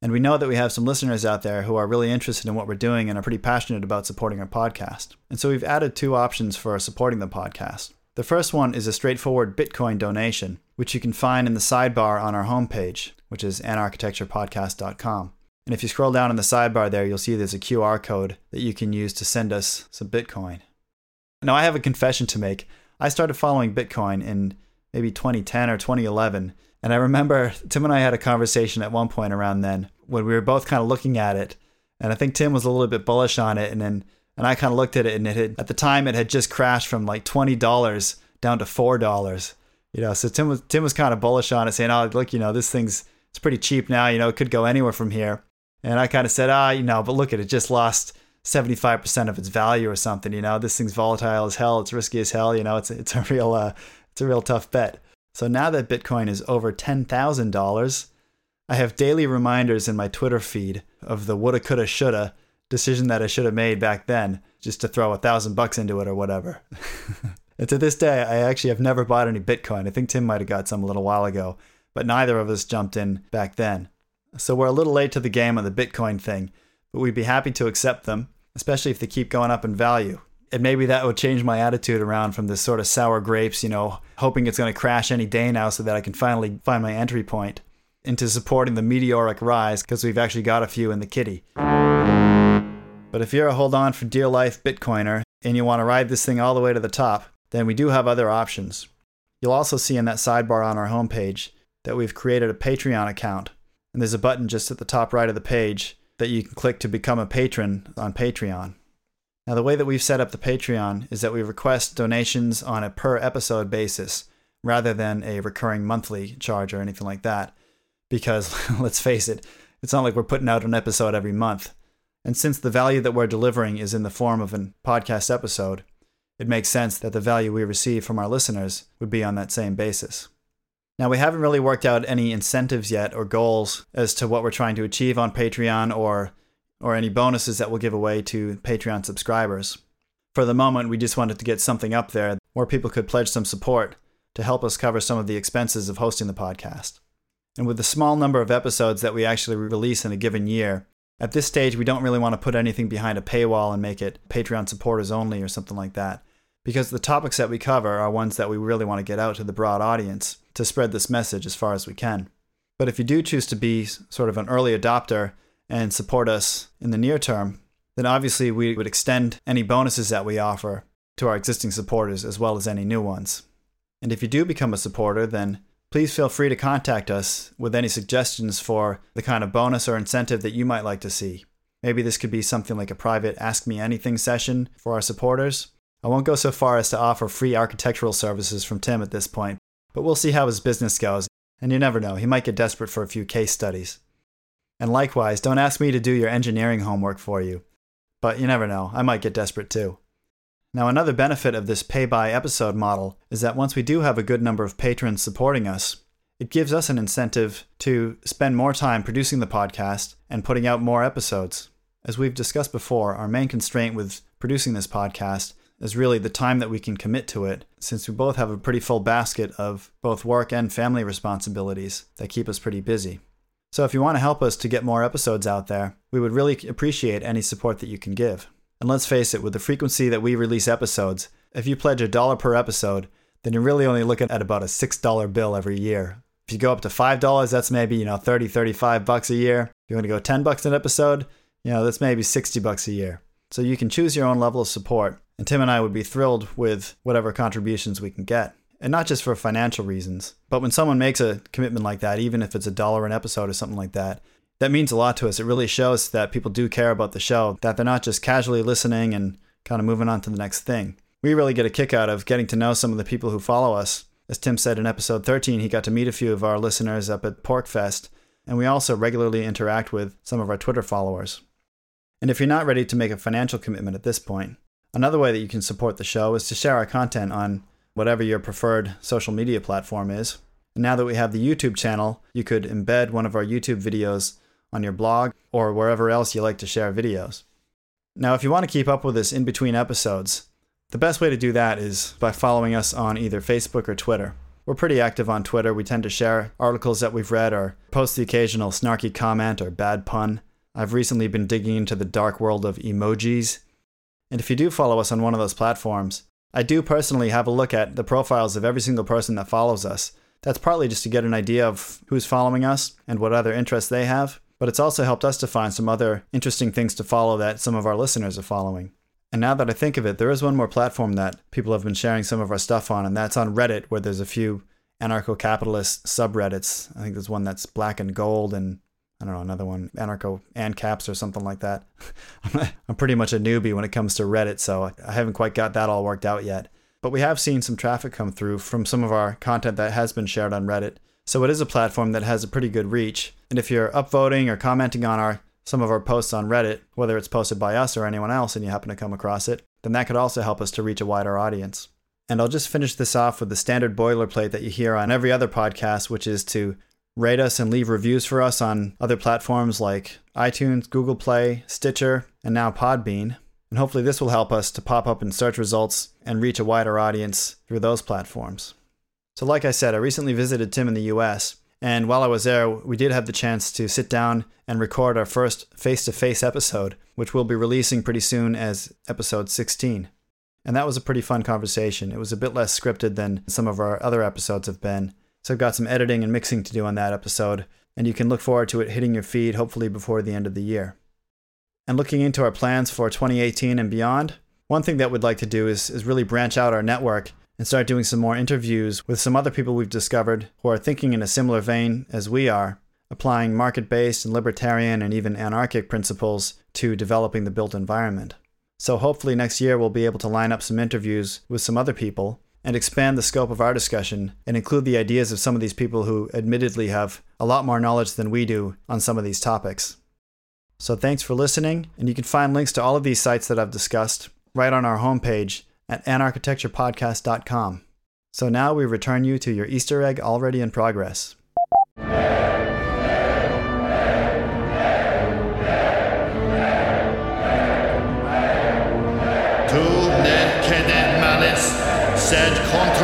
S3: And we know that we have some listeners out there who are really interested in what we're doing and are pretty passionate about supporting our podcast. And so we've added two options for supporting the podcast. The first one is a straightforward Bitcoin donation, which you can find in the sidebar on our homepage, which is anarchitecturepodcast.com. And if you scroll down in the sidebar there, you'll see there's a QR code that you can use to send us some Bitcoin. Now, I have a confession to make. I started following Bitcoin in maybe 2010 or 2011. And I remember [LAUGHS] Tim and I had a conversation at one point around then when we were both kind of looking at it. And I think Tim was a little bit bullish on it. And then and I kind of looked at it and it had, at the time it had just crashed from like $20 down to $4. You know, so Tim was Tim was kind of bullish on it, saying, "Oh, look, you know, this thing's it's pretty cheap now. You know, it could go anywhere from here." And I kind of said, "Ah, you know, but look at it, just lost 75% of its value or something. You know, this thing's volatile as hell. It's risky as hell. You know, it's it's a real uh, it's a real tough bet. So now that Bitcoin is over $10,000, I have daily reminders in my Twitter feed of the woulda, coulda, shoulda decision that I should have made back then just to throw a thousand bucks into it or whatever. [LAUGHS] and to this day, I actually have never bought any Bitcoin. I think Tim might have got some a little while ago, but neither of us jumped in back then. So we're a little late to the game on the Bitcoin thing, but we'd be happy to accept them, especially if they keep going up in value and maybe that would change my attitude around from this sort of sour grapes, you know, hoping it's going to crash any day now so that I can finally find my entry point into supporting the meteoric rise because we've actually got a few in the kitty. But if you're a hold on for dear life Bitcoiner and you want to ride this thing all the way to the top, then we do have other options. You'll also see in that sidebar on our homepage that we've created a Patreon account, and there's a button just at the top right of the page that you can click to become a patron on Patreon. Now, the way that we've set up the Patreon is that we request donations on a per episode basis rather than a recurring monthly charge or anything like that. because [LAUGHS] let's face it, it's not like we're putting out an episode every month. And since the value that we're delivering is in the form of a podcast episode, it makes sense that the value we receive from our listeners would be on that same basis. Now, we haven't really worked out any incentives yet or goals as to what we're trying to achieve on Patreon or, or any bonuses that we'll give away to Patreon subscribers. For the moment, we just wanted to get something up there where people could pledge some support to help us cover some of the expenses of hosting the podcast. And with the small number of episodes that we actually release in a given year, at this stage, we don't really want to put anything behind a paywall and make it Patreon supporters only or something like that. Because the topics that we cover are ones that we really want to get out to the broad audience to spread this message as far as we can. But if you do choose to be sort of an early adopter and support us in the near term, then obviously we would extend any bonuses that we offer to our existing supporters as well as any new ones. And if you do become a supporter, then please feel free to contact us with any suggestions for the kind of bonus or incentive that you might like to see. Maybe this could be something like a private Ask Me Anything session for our supporters. I won't go so far as to offer free architectural services from Tim at this point, but we'll see how his business goes, and you never know, he might get desperate for a few case studies. And likewise, don't ask me to do your engineering homework for you, but you never know, I might get desperate too. Now, another benefit of this pay by episode model is that once we do have a good number of patrons supporting us, it gives us an incentive to spend more time producing the podcast and putting out more episodes. As we've discussed before, our main constraint with producing this podcast is really the time that we can commit to it, since we both have a pretty full basket of both work and family responsibilities that keep us pretty busy. So, if you want to help us to get more episodes out there, we would really appreciate any support that you can give. And let's face it, with the frequency that we release episodes, if you pledge a dollar per episode, then you're really only looking at about a $6 bill every year. If you go up to $5, that's maybe, you know, 30, 35 bucks a year. If you want to go 10 bucks an episode, you know, that's maybe 60 bucks a year. So you can choose your own level of support, and Tim and I would be thrilled with whatever contributions we can get. And not just for financial reasons, but when someone makes a commitment like that, even if it's a dollar an episode or something like that, that means a lot to us. It really shows that people do care about the show, that they're not just casually listening and kind of moving on to the next thing. We really get a kick out of getting to know some of the people who follow us. As Tim said in episode 13, he got to meet a few of our listeners up at PorcFest, and we also regularly interact with some of our Twitter followers. And if you're not ready to make a financial commitment at this point, another way that you can support the show is to share our content on whatever your preferred social media platform is. And now that we have the YouTube channel, you could embed one of our YouTube videos on your blog, or wherever else you like to share videos. Now, if you want to keep up with us in between episodes, the best way to do that is by following us on either Facebook or Twitter. We're pretty active on Twitter. We tend to share articles that we've read or post the occasional snarky comment or bad pun. I've recently been digging into the dark world of emojis. And if you do follow us on one of those platforms, I do personally have a look at the profiles of every single person that follows us. That's partly just to get an idea of who's following us and what other interests they have but it's also helped us to find some other interesting things to follow that some of our listeners are following. And now that I think of it, there is one more platform that people have been sharing some of our stuff on, and that's on Reddit, where there's a few anarcho capitalist subreddits. I think there's one that's black and gold, and I don't know, another one, anarcho ANCAPs or something like that. [LAUGHS] I'm pretty much a newbie when it comes to Reddit, so I haven't quite got that all worked out yet. But we have seen some traffic come through from some of our content that has been shared on Reddit. So it is a platform that has a pretty good reach. And if you're upvoting or commenting on our some of our posts on Reddit, whether it's posted by us or anyone else and you happen to come across it, then that could also help us to reach a wider audience. And I'll just finish this off with the standard boilerplate that you hear on every other podcast, which is to rate us and leave reviews for us on other platforms like iTunes, Google Play, Stitcher, and now Podbean. And hopefully, this will help us to pop up in search results and reach a wider audience through those platforms. So, like I said, I recently visited Tim in the US, and while I was there, we did have the chance to sit down and record our first face to face episode, which we'll be releasing pretty soon as episode 16. And that was a pretty fun conversation. It was a bit less scripted than some of our other episodes have been. So I've got some editing and mixing to do on that episode, and you can look forward to it hitting your feed hopefully before the end of the year. And looking into our plans for 2018 and beyond, one thing that we'd like to do is, is really branch out our network and start doing some more interviews with some other people we've discovered who are thinking in a similar vein as we are, applying market based and libertarian and even anarchic principles to developing the built environment. So hopefully next year we'll be able to line up some interviews with some other people and expand the scope of our discussion and include the ideas of some of these people who admittedly have a lot more knowledge than we do on some of these topics. So thanks for listening, and you can find links to all of these sites that I've discussed right on our homepage at anarchitecturepodcast.com. So now we return you to your Easter egg already in progress.
S4: Ne cede